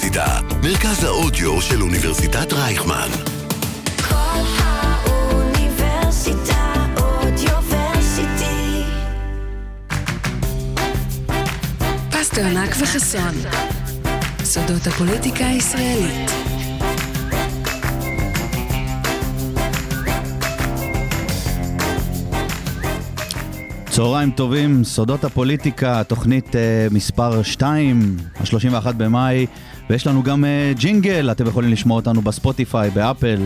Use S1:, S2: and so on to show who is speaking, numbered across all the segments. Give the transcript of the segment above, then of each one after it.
S1: האוניברסיטה, מרכז האודיו של אוניברסיטת רייכמן.
S2: כל האוניברסיטה אודיוורסיטי.
S3: פסטרנק וחסון. סודות הפוליטיקה הישראלית.
S4: צהריים טובים, סודות הפוליטיקה, תוכנית אה, מספר 2, ה-31 במאי, ויש לנו גם אה, ג'ינגל, אתם יכולים לשמוע אותנו בספוטיפיי, באפל,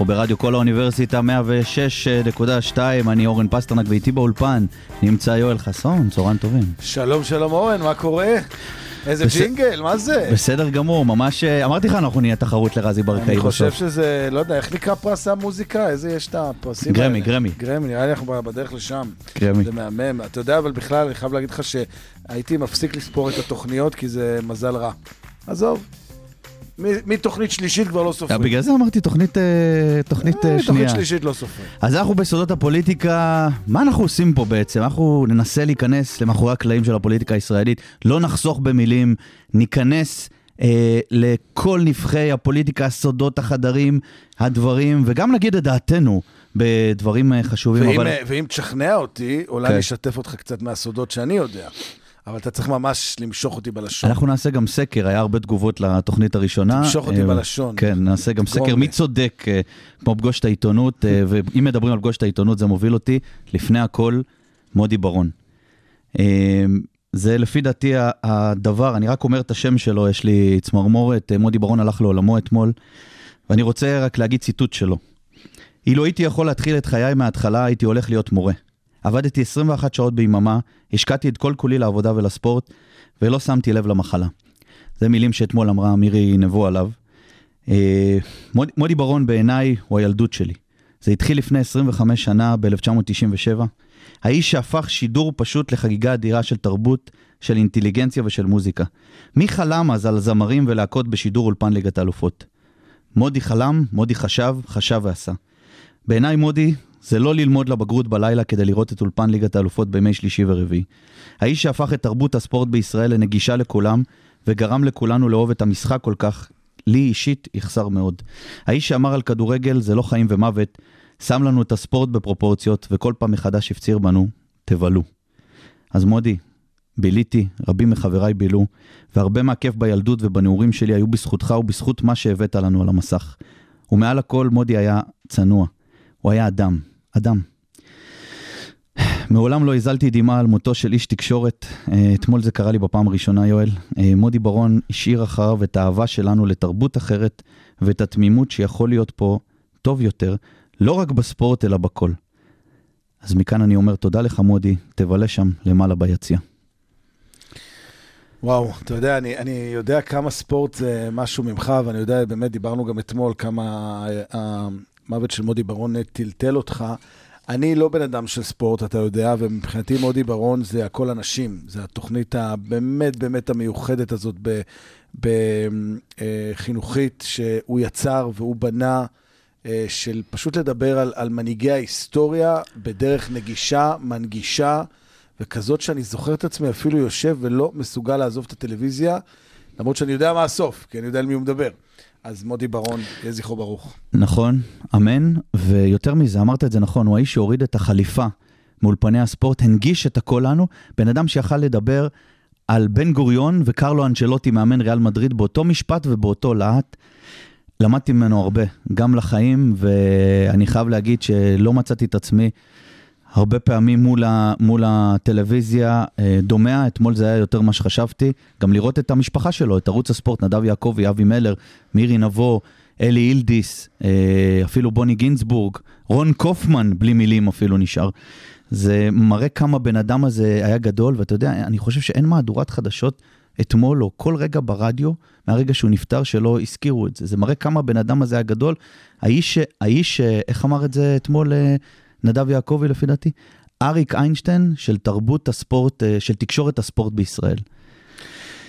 S4: או ברדיו קול האוניברסיטה 106.2, אני אורן פסטרנק ואיתי באולפן נמצא יואל חסון, צהריים טובים.
S5: שלום שלום אורן, מה קורה? איזה
S4: בס-
S5: ג'ינגל, מה זה?
S4: בסדר גמור, ממש, אה, אמרתי לך, אנחנו נהיה תחרות לרזי ברקאי
S5: אני חושב
S4: בסוף.
S5: שזה, לא יודע, איך נקרא פרס המוזיקה? איזה יש את הפרסים
S4: גרמי,
S5: האלה?
S4: גרמי.
S5: גרמי, נראה לי אנחנו בדרך לשם.
S4: גרמי.
S5: זה מהמם. אתה יודע, אבל בכלל, אני חייב להגיד לך שהייתי מפסיק לספור את התוכניות, כי זה מזל רע. עזוב. מתוכנית שלישית כבר לא
S4: אה,
S5: סופרים.
S4: בגלל זה אמרתי תוכנית, אה, תוכנית
S5: אה,
S4: אה,
S5: תוכנית
S4: שנייה.
S5: שלישית לא סופרים.
S4: אז אנחנו בסודות הפוליטיקה, מה אנחנו עושים פה בעצם? אנחנו ננסה להיכנס למאחורי הקלעים של הפוליטיקה הישראלית, לא נחסוך במילים, ניכנס אה, לכל נבחי הפוליטיקה, סודות החדרים, הדברים, וגם נגיד את דעתנו בדברים אה, חשובים.
S5: ואם,
S4: אבל...
S5: אה, ואם תשכנע אותי, אולי
S4: כן.
S5: אשתף אותך קצת מהסודות שאני יודע. אבל אתה צריך ממש למשוך אותי בלשון.
S4: אנחנו נעשה גם סקר, היה הרבה תגובות לתוכנית הראשונה.
S5: תמשוך אותי
S4: אה,
S5: בלשון.
S4: כן, נעשה גם סקר. מי צודק, אה, כמו פגוש את העיתונות, אה, ואם מדברים על פגוש את העיתונות זה מוביל אותי, לפני הכל, מודי ברון. זה לפי דעתי הדבר, אני רק אומר את השם שלו, יש לי צמרמורת, מודי ברון הלך לעולמו אתמול, ואני רוצה רק להגיד ציטוט שלו. אילו הייתי יכול להתחיל את חיי מההתחלה, הייתי הולך להיות מורה. עבדתי 21 שעות ביממה, השקעתי את כל כולי לעבודה ולספורט, ולא שמתי לב למחלה. זה מילים שאתמול אמרה מירי נבו עליו. אה, מוד, מודי ברון בעיניי הוא הילדות שלי. זה התחיל לפני 25 שנה, ב-1997. האיש שהפך שידור פשוט לחגיגה אדירה של תרבות, של אינטליגנציה ושל מוזיקה. מי חלם אז על זמרים ולהקות בשידור אולפן ליגת האלופות? מודי חלם, מודי חשב, חשב ועשה. בעיניי מודי זה לא ללמוד לבגרות בלילה כדי לראות את אולפן ליגת האלופות בימי שלישי ורביעי. האיש שהפך את תרבות הספורט בישראל לנגישה לכולם, וגרם לכולנו לאהוב את המשחק כל כך, לי אישית יחסר מאוד. האיש שאמר על כדורגל זה לא חיים ומוות, שם לנו את הספורט בפרופורציות, וכל פעם מחדש הפציר בנו, תבלו. אז מודי, ביליתי, רבים מחבריי בילו, והרבה מהכיף בילדות ובנעורים שלי היו בזכותך ובזכות מה שהבאת לנו על המסך. ומעל הכל מודי היה צנוע. הוא היה אדם, אדם. מעולם לא הזלתי דמעה על מותו של איש תקשורת. אה, אתמול זה קרה לי בפעם הראשונה, יואל. אה, מודי ברון השאיר אחריו את האהבה שלנו לתרבות אחרת ואת התמימות שיכול להיות פה טוב יותר, לא רק בספורט אלא בכל. אז מכאן אני אומר תודה לך, מודי, תבלה שם למעלה ביציע.
S5: וואו, אתה יודע, אני, אני יודע כמה ספורט זה משהו ממך, ואני יודע, באמת דיברנו גם אתמול כמה ה- המוות של מודי ברון טלטל אותך. אני לא בן אדם של ספורט, אתה יודע, ומבחינתי מודי ברון זה הכל אנשים. זה התוכנית הבאמת באמת המיוחדת הזאת בחינוכית, שהוא יצר והוא בנה, אה, של פשוט לדבר על, על מנהיגי ההיסטוריה בדרך נגישה, מנגישה. וכזאת שאני זוכר את עצמי אפילו יושב ולא מסוגל לעזוב את הטלוויזיה, למרות שאני יודע מה הסוף, כי אני יודע על מי הוא מדבר. אז מודי ברון, יהיה זכרו ברוך.
S4: נכון, אמן, ויותר מזה, אמרת את זה נכון, הוא האיש שהוריד את החליפה מאולפני הספורט, הנגיש את הכל לנו, בן אדם שיכל לדבר על בן גוריון וקרלו אנצ'לוטי, מאמן ריאל מדריד, באותו משפט ובאותו להט. למדתי ממנו הרבה, גם לחיים, ואני חייב להגיד שלא מצאתי את עצמי הרבה פעמים מול, ה, מול הטלוויזיה אה, דומע, אתמול זה היה יותר ממה שחשבתי, גם לראות את המשפחה שלו, את ערוץ הספורט, נדב יעקבי, אבי מלר, מירי נבו, אלי אילדיס, אה, אפילו בוני גינצבורג, רון קופמן, בלי מילים אפילו נשאר. זה מראה כמה בן אדם הזה היה גדול, ואתה יודע, אני חושב שאין מהדורת חדשות אתמול או כל רגע ברדיו, מהרגע שהוא נפטר, שלא הזכירו את זה. זה מראה כמה הבן אדם הזה היה גדול. האיש, האיש, איך אמר את זה אתמול אה, נדב יעקבי לפי דעתי? אריק איינשטיין של תרבות הספורט, אה, של תקשורת הספורט בישראל.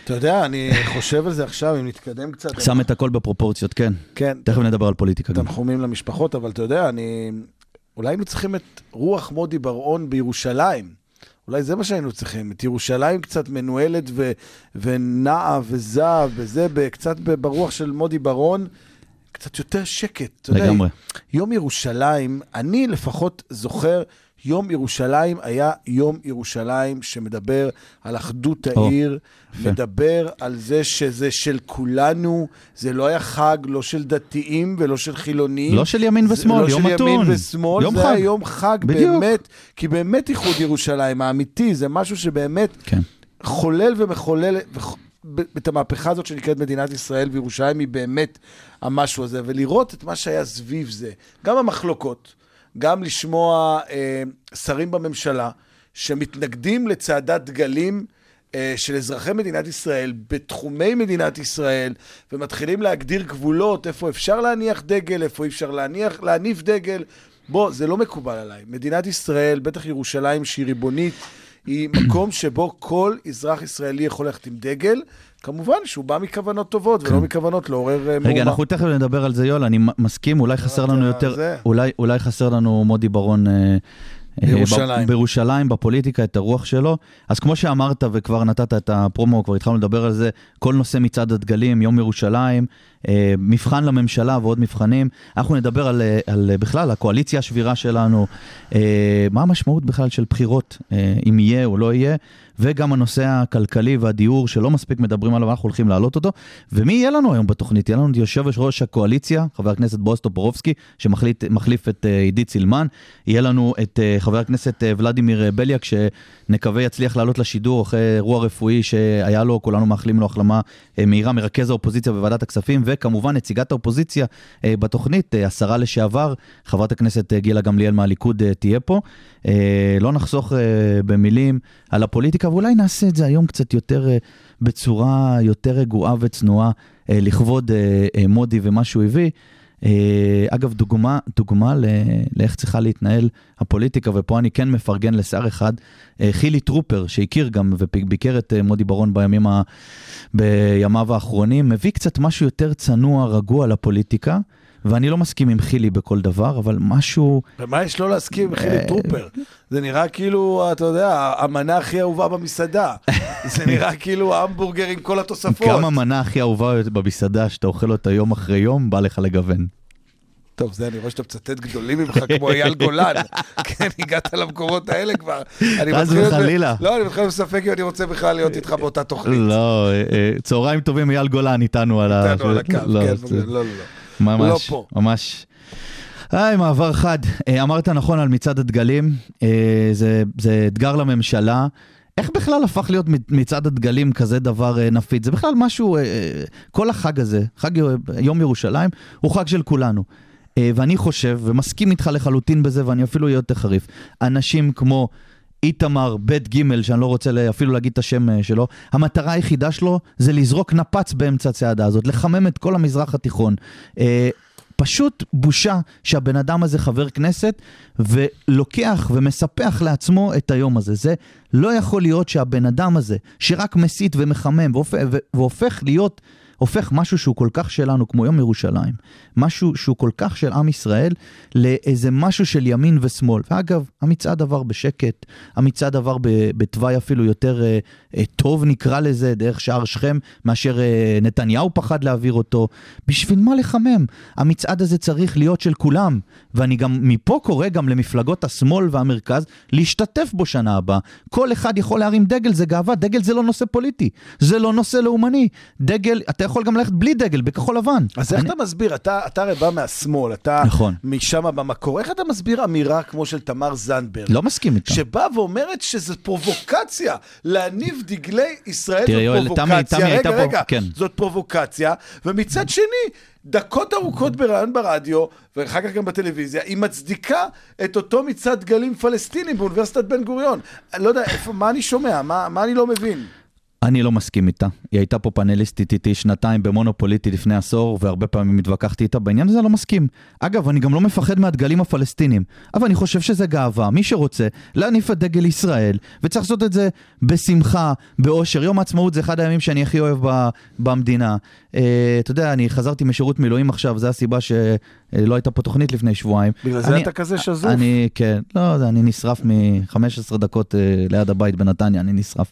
S5: אתה יודע, אני חושב על זה עכשיו, אם נתקדם קצת.
S4: שם את הכל בפרופורציות, כן.
S5: כן,
S4: תכף נדבר על פוליטיקה.
S5: תנחומים למשפחות, אבל אתה יודע, אני... אולי היינו צריכים את רוח מודי בר-און בירושלים, אולי זה מה שהיינו צריכים, את ירושלים קצת מנוהלת ו- ונעה וזהב וזה, קצת ברוח של מודי ברון, קצת יותר שקט. אתה יודע,
S4: לגמרי.
S5: יום ירושלים, אני לפחות זוכר, יום ירושלים היה יום ירושלים שמדבר על אחדות
S4: או,
S5: העיר,
S4: יפה.
S5: מדבר על זה שזה של כולנו, זה לא היה חג לא של דתיים ולא של חילונים.
S4: לא של ימין ושמאל,
S5: לא
S4: יום
S5: של
S4: מתון.
S5: ימין ושמאל,
S4: יום
S5: זה
S4: חג.
S5: היה יום חג
S4: בדיוק.
S5: באמת, כי באמת איחוד ירושלים האמיתי, זה משהו שבאמת
S4: כן.
S5: חולל ומחולל את המהפכה הזאת שנקראת מדינת ישראל, וירושלים היא באמת המשהו הזה, ולראות את מה שהיה סביב זה, גם המחלוקות, גם לשמוע אה, שרים בממשלה שמתנגדים לצעדת דגלים אה, של אזרחי מדינת ישראל בתחומי מדינת ישראל, ומתחילים להגדיר גבולות, איפה אפשר להניח דגל, איפה אי אפשר להניח, להניף דגל. בוא, זה לא מקובל עליי. מדינת ישראל, בטח ירושלים שהיא ריבונית, היא מקום שבו כל אזרח ישראלי יכול ללכת עם דגל, כמובן שהוא בא מכוונות טובות ולא מכוונות לעורר אה, מהומה.
S4: רגע, אנחנו תכף נדבר על זה, יואל, אני מסכים, אולי חסר לנו יותר. אולי, חסר לנו מודי ברון אה,
S5: בירושלים.
S4: ב- בירושלים, בפוליטיקה, את הרוח שלו. אז כמו שאמרת וכבר נתת את הפרומו, כבר התחלנו לדבר על זה, כל נושא מצעד הדגלים, יום ירושלים, אה, מבחן לממשלה ועוד מבחנים. אנחנו נדבר על, אה, על אה, בכלל הקואליציה השבירה שלנו, אה, מה המשמעות בכלל של בחירות, אה, אם יהיה או לא יהיה, וגם הנושא הכלכלי והדיור שלא מספיק מדברים עליו, אנחנו הולכים להעלות אותו. ומי יהיה לנו היום בתוכנית? יהיה לנו את יושב ראש הקואליציה, חבר הכנסת בועז טופורובסקי, שמחליף את אה, עידית סילמן. יהיה לנו את אה, חבר הכנסת אה, ולדימיר בליאק, שנקווה יצליח לעלות לשידור אחרי אירוע רפואי שהיה לו, כולנו מאחלים לו החלמה מהירה, מרכז האופוזיציה בוועדת הכספים, וכמובן נציגת האופוזיציה בתוכנית, השרה לשעבר, חברת הכנסת גילה גמליאל מהליכוד תהיה פה. לא נחסוך במילים על הפוליטיקה, ואולי נעשה את זה היום קצת יותר אה, בצורה יותר רגועה וצנועה, אה, לכבוד אה, מודי ומה שהוא הביא. אגב, דוגמה, דוגמה לאיך צריכה להתנהל הפוליטיקה, ופה אני כן מפרגן לשר אחד, חילי טרופר, שהכיר גם וביקר את מודי ברון בימים ה... בימיו האחרונים, מביא קצת משהו יותר צנוע, רגוע לפוליטיקה, ואני לא מסכים עם חילי בכל דבר, אבל משהו...
S5: ומה יש לא להסכים עם חילי
S4: אה,
S5: טרופר? זה נראה כאילו, אתה יודע, המנה הכי אהובה במסעדה. זה נראה כאילו ההמבורגר עם כל התוספות.
S4: גם המנה הכי אהובה במסעדה, שאתה אוכל אותה יום אחרי יום, בא לך לגוון.
S5: טוב, זה אני רואה שאתה מצטט גדולים ממך כמו אייל גולן. כן, הגעת למקומות האלה כבר.
S4: חס וחלילה.
S5: לא, אני מתחיל בספק אם אני רוצה בכלל להיות איתך באותה תוכנית.
S4: לא, אה, אה, צהריים טובים, אייל גולן איתנו על ה...
S5: איתנו על הקו,
S4: לא,
S5: כן, לא, לא, לא.
S4: ממש,
S5: לא פה.
S4: ממש. היי, מעבר חד. אה, אמרת נכון על מצעד הדגלים, אה, זה, זה אתגר לממשלה. איך בכלל הפך להיות מצ- מצעד הדגלים כזה דבר אה, נפיץ? זה בכלל משהו, אה, אה, כל החג הזה, חג יו- יום ירושלים, הוא חג של כולנו. אה, ואני חושב, ומסכים איתך לחלוטין בזה, ואני אפילו אהיה יותר חריף, אנשים כמו איתמר בית ג' שאני לא רוצה אפילו להגיד את השם אה, שלו, המטרה היחידה שלו זה לזרוק נפץ באמצע הצעדה הזאת, לחמם את כל המזרח התיכון. אה, פשוט בושה שהבן אדם הזה חבר כנסת ולוקח ומספח לעצמו את היום הזה. זה לא יכול להיות שהבן אדם הזה, שרק מסית ומחמם והופך, והופך להיות, הופך משהו שהוא כל כך שלנו, כמו יום ירושלים, משהו שהוא כל כך של עם ישראל, לאיזה משהו של ימין ושמאל. ואגב, המצעד עבר בשקט, המצעד עבר בתוואי אפילו יותר אה, אה, טוב נקרא לזה, דרך שער שכם, מאשר אה, נתניהו פחד להעביר אותו. בשביל מה לחמם? המצעד הזה צריך להיות של כולם, ואני גם מפה קורא גם למפלגות השמאל והמרכז להשתתף בו שנה הבאה. כל אחד יכול להרים דגל, זה גאווה, דגל זה לא נושא פוליטי, זה לא נושא לאומני. דגל, אתה יכול גם ללכת בלי דגל, בכחול לבן.
S5: אז איך אתה מסביר? אתה אתה הרי בא מהשמאל, אתה
S4: נכון.
S5: משם במקור. איך אתה מסביר אמירה כמו של תמר זנדברג?
S4: לא מסכים איתה.
S5: שבאה ואומרת שזה פרובוקציה, להניף דגלי ישראל
S4: תראה, יואל,
S5: זאת
S4: תמי-
S5: פרובוקציה.
S4: תמי
S5: רגע,
S4: הייתה פה-
S5: רגע,
S4: כן.
S5: זאת פרובוקציה, ומצד שני, דקות ארוכות בריאיון ברדיו, ואחר כך גם בטלוויזיה, היא מצדיקה את אותו מצעד דגלים פלסטינים באוניברסיטת בן גוריון. לא יודע, איפה, מה אני שומע? מה, מה אני לא מבין?
S4: אני לא מסכים איתה. היא הייתה פה פאנליסטית איתי שנתיים במונופוליטי לפני עשור, והרבה פעמים התווכחתי איתה. בעניין הזה אני לא מסכים. אגב, אני גם לא מפחד מהדגלים הפלסטינים, אבל אני חושב שזה גאווה. מי שרוצה להניף את דגל ישראל, וצריך לעשות את זה בשמחה, באושר. יום העצמאות זה אחד הימים שאני הכי אוהב ב, במדינה. Uh, אתה יודע, אני חזרתי משירות מילואים עכשיו, זו הסיבה אה, לא הייתה פה תוכנית לפני שבועיים.
S5: בגלל זה
S4: אני-
S5: אתה כזה שזוף.
S4: אני, כן, לא, זה- אני נשרף מ-15 דקות אה, ליד הבית בנתניה, אני נשרף.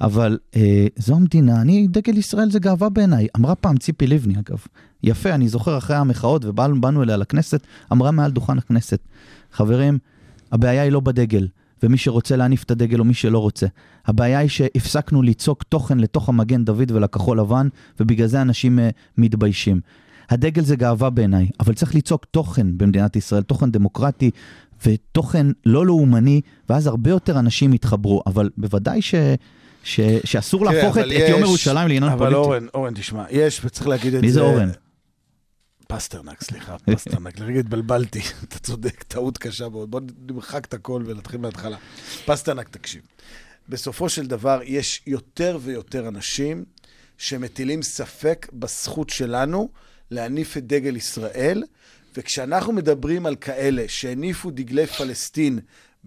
S4: אבל אה, זו המדינה, אני, דגל ישראל זה גאווה בעיניי. אמרה פעם ציפי לבני, אגב. יפה, אני זוכר אחרי המחאות, ובאנו אליה לכנסת, אמרה מעל דוכן הכנסת, חברים, הבעיה היא לא בדגל, ומי שרוצה להניף את הדגל או מי שלא רוצה. הבעיה היא שהפסקנו ליצוק תוכן לתוך המגן דוד ולכחול לבן, ובגלל זה אנשים אה, מתביישים. הדגל זה גאווה בעיניי, אבל צריך ליצוק תוכן במדינת ישראל, תוכן דמוקרטי ותוכן לא לאומני, ואז הרבה יותר אנשים יתחברו. אבל בוודאי ש, ש, שאסור
S5: תראה,
S4: להפוך את,
S5: אבל
S4: את יום
S5: יש-
S4: ירושלים לעניין
S5: אבל
S4: פוליטי.
S5: אורן, אורן, תשמע, יש, וצריך להגיד את זה...
S4: מי זה אורן?
S5: פסטרנק, סליחה, פסטרנק. לרגע התבלבלתי, אתה צודק, טעות קשה מאוד. בוא נמחק את הכל ונתחיל מההתחלה. פסטרנק, תקשיב. בסופו של דבר, יש יותר ויותר אנשים שמטילים ספק בזכות שלנו להניף את דגל ישראל, וכשאנחנו מדברים על כאלה שהניפו דגלי פלסטין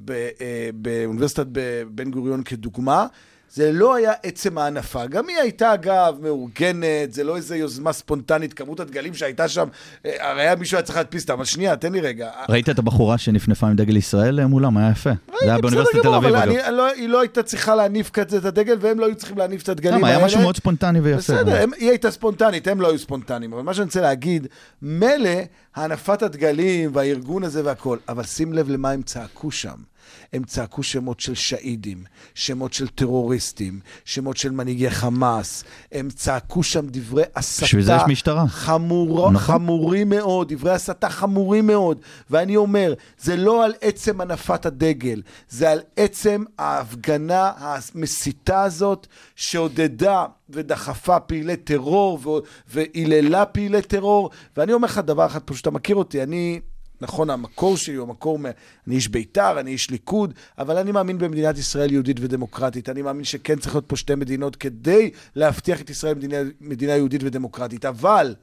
S5: אה, באוניברסיטת בן גוריון כדוגמה, זה לא היה עצם ההנפה. גם היא הייתה, אגב, מאורגנת, זה לא איזו יוזמה ספונטנית, כמות הדגלים שהייתה שם, אה, הרי היה מישהו היה צריך להדפיס אותה, אבל שנייה, תן לי רגע.
S4: ראית את הבחורה שנפנפה עם דגל ישראל אה, מולם? היה יפה. זה היה באוניברסיטת תל אביב, אגב.
S5: לא, היא לא הייתה צריכה להניף כזה את הדגל, והם לא היו צריכים להניף את הדגלים
S4: למה. היה משהו מאוד ספונטני ויפה.
S5: בסדר, הם, היא הייתה ספונטנית, הם לא היו ספונטניים. אבל מה שאני רוצה להגיד, מילא הנפת הדגלים והארגון הזה והכל, אבל שים לב למה הם צעקו שם. הם צעקו שמות של שהידים, שמות של טרוריסטים, שמות של מנהיגי חמאס. הם צעקו שם דברי הסתה.
S4: בשביל זה יש משטרה.
S5: חמור,
S4: נכון.
S5: חמורים מאוד, דברי הסתה חמורים מאוד. ואני אומר, זה לא על עצם הנפת הדגל, זה על עצם ההפגנה המסיתה הזאת, שעודדה ודחפה פעילי טרור והיללה פעילי טרור. ואני אומר לך דבר אחד, פשוט אתה מכיר אותי, אני... נכון, המקור שלי הוא המקור, מ... אני איש בית"ר, אני איש ליכוד, אבל אני מאמין במדינת ישראל יהודית ודמוקרטית. אני מאמין שכן צריך להיות פה שתי מדינות כדי להבטיח את ישראל מדינה, מדינה יהודית ודמוקרטית. אבל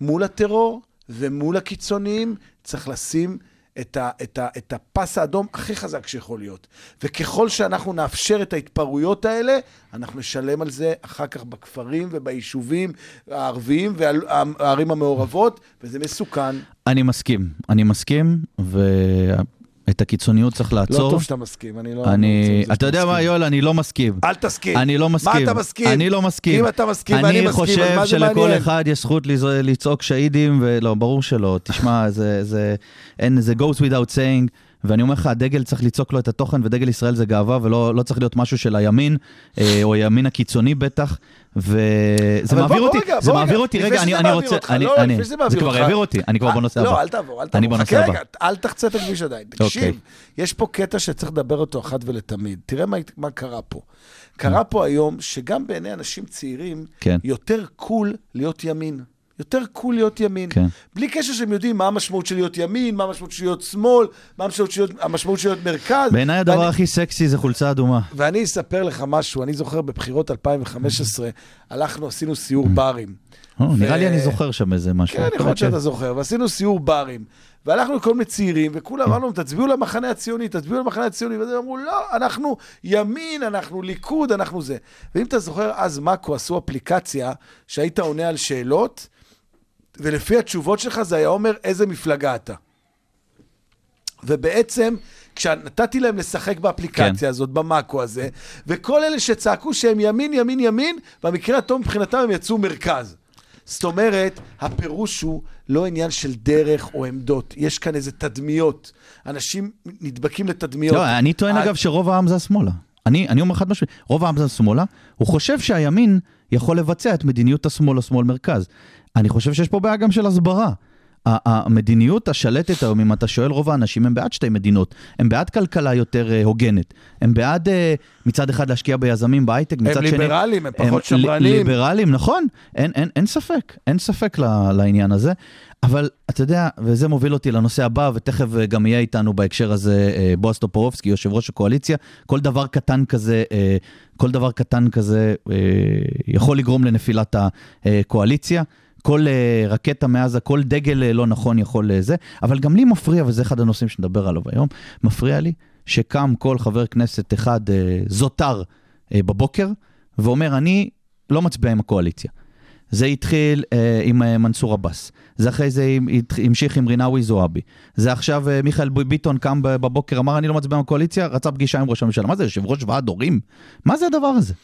S5: מול הטרור ומול הקיצוניים צריך לשים את, ה, את, ה, את הפס האדום הכי חזק שיכול להיות. וככל שאנחנו נאפשר את ההתפרעויות האלה, אנחנו נשלם על זה אחר כך בכפרים וביישובים הערביים והערים המעורבות, וזה מסוכן.
S4: אני מסכים, אני מסכים, ואת הקיצוניות צריך
S5: לא
S4: לעצור.
S5: טוב שאתה מסכים, אני לא...
S4: אני,
S5: לא
S4: אתה יודע מה,
S5: מסכים.
S4: יואל, אני לא מסכים.
S5: אל תסכים.
S4: אני לא מסכים.
S5: מה אתה מסכים?
S4: אני לא מסכים.
S5: אם אתה מסכים ואני מסכים, אז
S4: אני חושב
S5: מה זה
S4: שלכל
S5: מעניין?
S4: אחד יש זכות לצעוק שהידים, ולא, ברור שלא. תשמע, זה, זה, אין, זה goes without saying. ואני אומר לך, הדגל צריך לצעוק לו את התוכן, ודגל ישראל זה גאווה, ולא לא צריך להיות משהו של הימין, אה, או הימין הקיצוני בטח, וזה מעביר
S5: בוא,
S4: אותי,
S5: רגע,
S4: זה מעביר אותי, רגע, אני, אני רוצה,
S5: אותך,
S4: אני,
S5: לא,
S4: אני, זה
S5: מעביר
S4: כבר. העביר אותי, אני כבר
S5: אה,
S4: בנושא הבא.
S5: לא, אל תעבור, אל תעבור. חכה. רגע, אל תחצה את הכביש עדיין.
S4: אוקיי.
S5: תקשיב, יש פה קטע שצריך לדבר אותו אחת ולתמיד. תראה מה, מה קרה פה. קרה פה היום שגם בעיני אנשים צעירים,
S4: כן.
S5: יותר קול להיות ימין. יותר קול להיות ימין.
S4: כן.
S5: בלי קשר שהם יודעים מה המשמעות של להיות ימין, מה המשמעות של להיות שמאל, מה המשמעות של להיות, המשמעות של להיות מרכז.
S4: בעיניי הדבר
S5: ואני-
S4: הכי סקסי זה חולצה אדומה.
S5: ואני אספר לך משהו, אני זוכר בבחירות 2015, הלכנו, עשינו סיור ברים.
S4: או, נראה לי
S5: ו-
S4: אני זוכר שם איזה משהו.
S5: כן, יכול להיות שאתה זוכר. ועשינו סיור ברים, והלכנו לכל מיני צעירים, וכולם אמרנו להם, תצביעו למחנה הציוני, תצביעו למחנה הציוני, והם אמרו, לא, אנחנו ימין, אנחנו ליכוד, אנחנו זה. ואם אתה זוכר, אז מאקו עשו אפליקציה שהיית עונה על שאלות, ולפי התשובות שלך זה היה אומר איזה מפלגה אתה. ובעצם, כשנתתי להם לשחק באפליקציה
S4: כן.
S5: הזאת, במאקו הזה, וכל אלה שצעקו שהם ימין, ימין, ימין, במקרה הטוב מבחינתם הם יצאו מרכז. זאת אומרת, הפירוש הוא לא עניין של דרך או עמדות, יש כאן איזה תדמיות. אנשים נדבקים לתדמיות.
S4: לא, אני טוען
S5: ה-
S4: אגב שרוב העם זה השמאלה. אני, אני אומר חד משמעית, רוב העם זה השמאלה, הוא חושב שהימין יכול לבצע את מדיניות השמאל השמאל מרכז. אני חושב שיש פה בעיה גם של הסברה. המדיניות השלטת היום, אם אתה שואל רוב האנשים, הם בעד שתי מדינות. הם בעד כלכלה יותר אה, הוגנת. הם בעד אה, מצד אחד להשקיע ביזמים בהייטק, מצד שני...
S5: ליברלים, הם פחות שמרנים.
S4: ליברלים, נכון, אין, אין, אין ספק, אין ספק לעניין הזה. אבל אתה יודע, וזה מוביל אותי לנושא הבא, ותכף אה, גם יהיה איתנו בהקשר הזה אה, בועז טופורובסקי, יושב ראש הקואליציה. כל דבר קטן כזה, אה, כל דבר קטן כזה אה, יכול לגרום לנפילת הקואליציה. כל אה, רקטה מעזה, כל דגל אה, לא נכון יכול לזה, אבל גם לי מפריע, וזה אחד הנושאים שנדבר עליו היום, מפריע לי שקם כל חבר כנסת אחד אה, זוטר אה, בבוקר, ואומר, אני לא מצביע עם הקואליציה. זה התחיל אה, עם אה, מנסור עבאס, זה אחרי זה עם- המשיך עם רינאוי זועבי, זה עכשיו אה, מיכאל ביטון קם בבוקר, אמר אני לא מצביע מהקואליציה, רצה פגישה עם ראש הממשלה. מה זה, יושב ראש ועד הורים? מה זה הדבר הזה?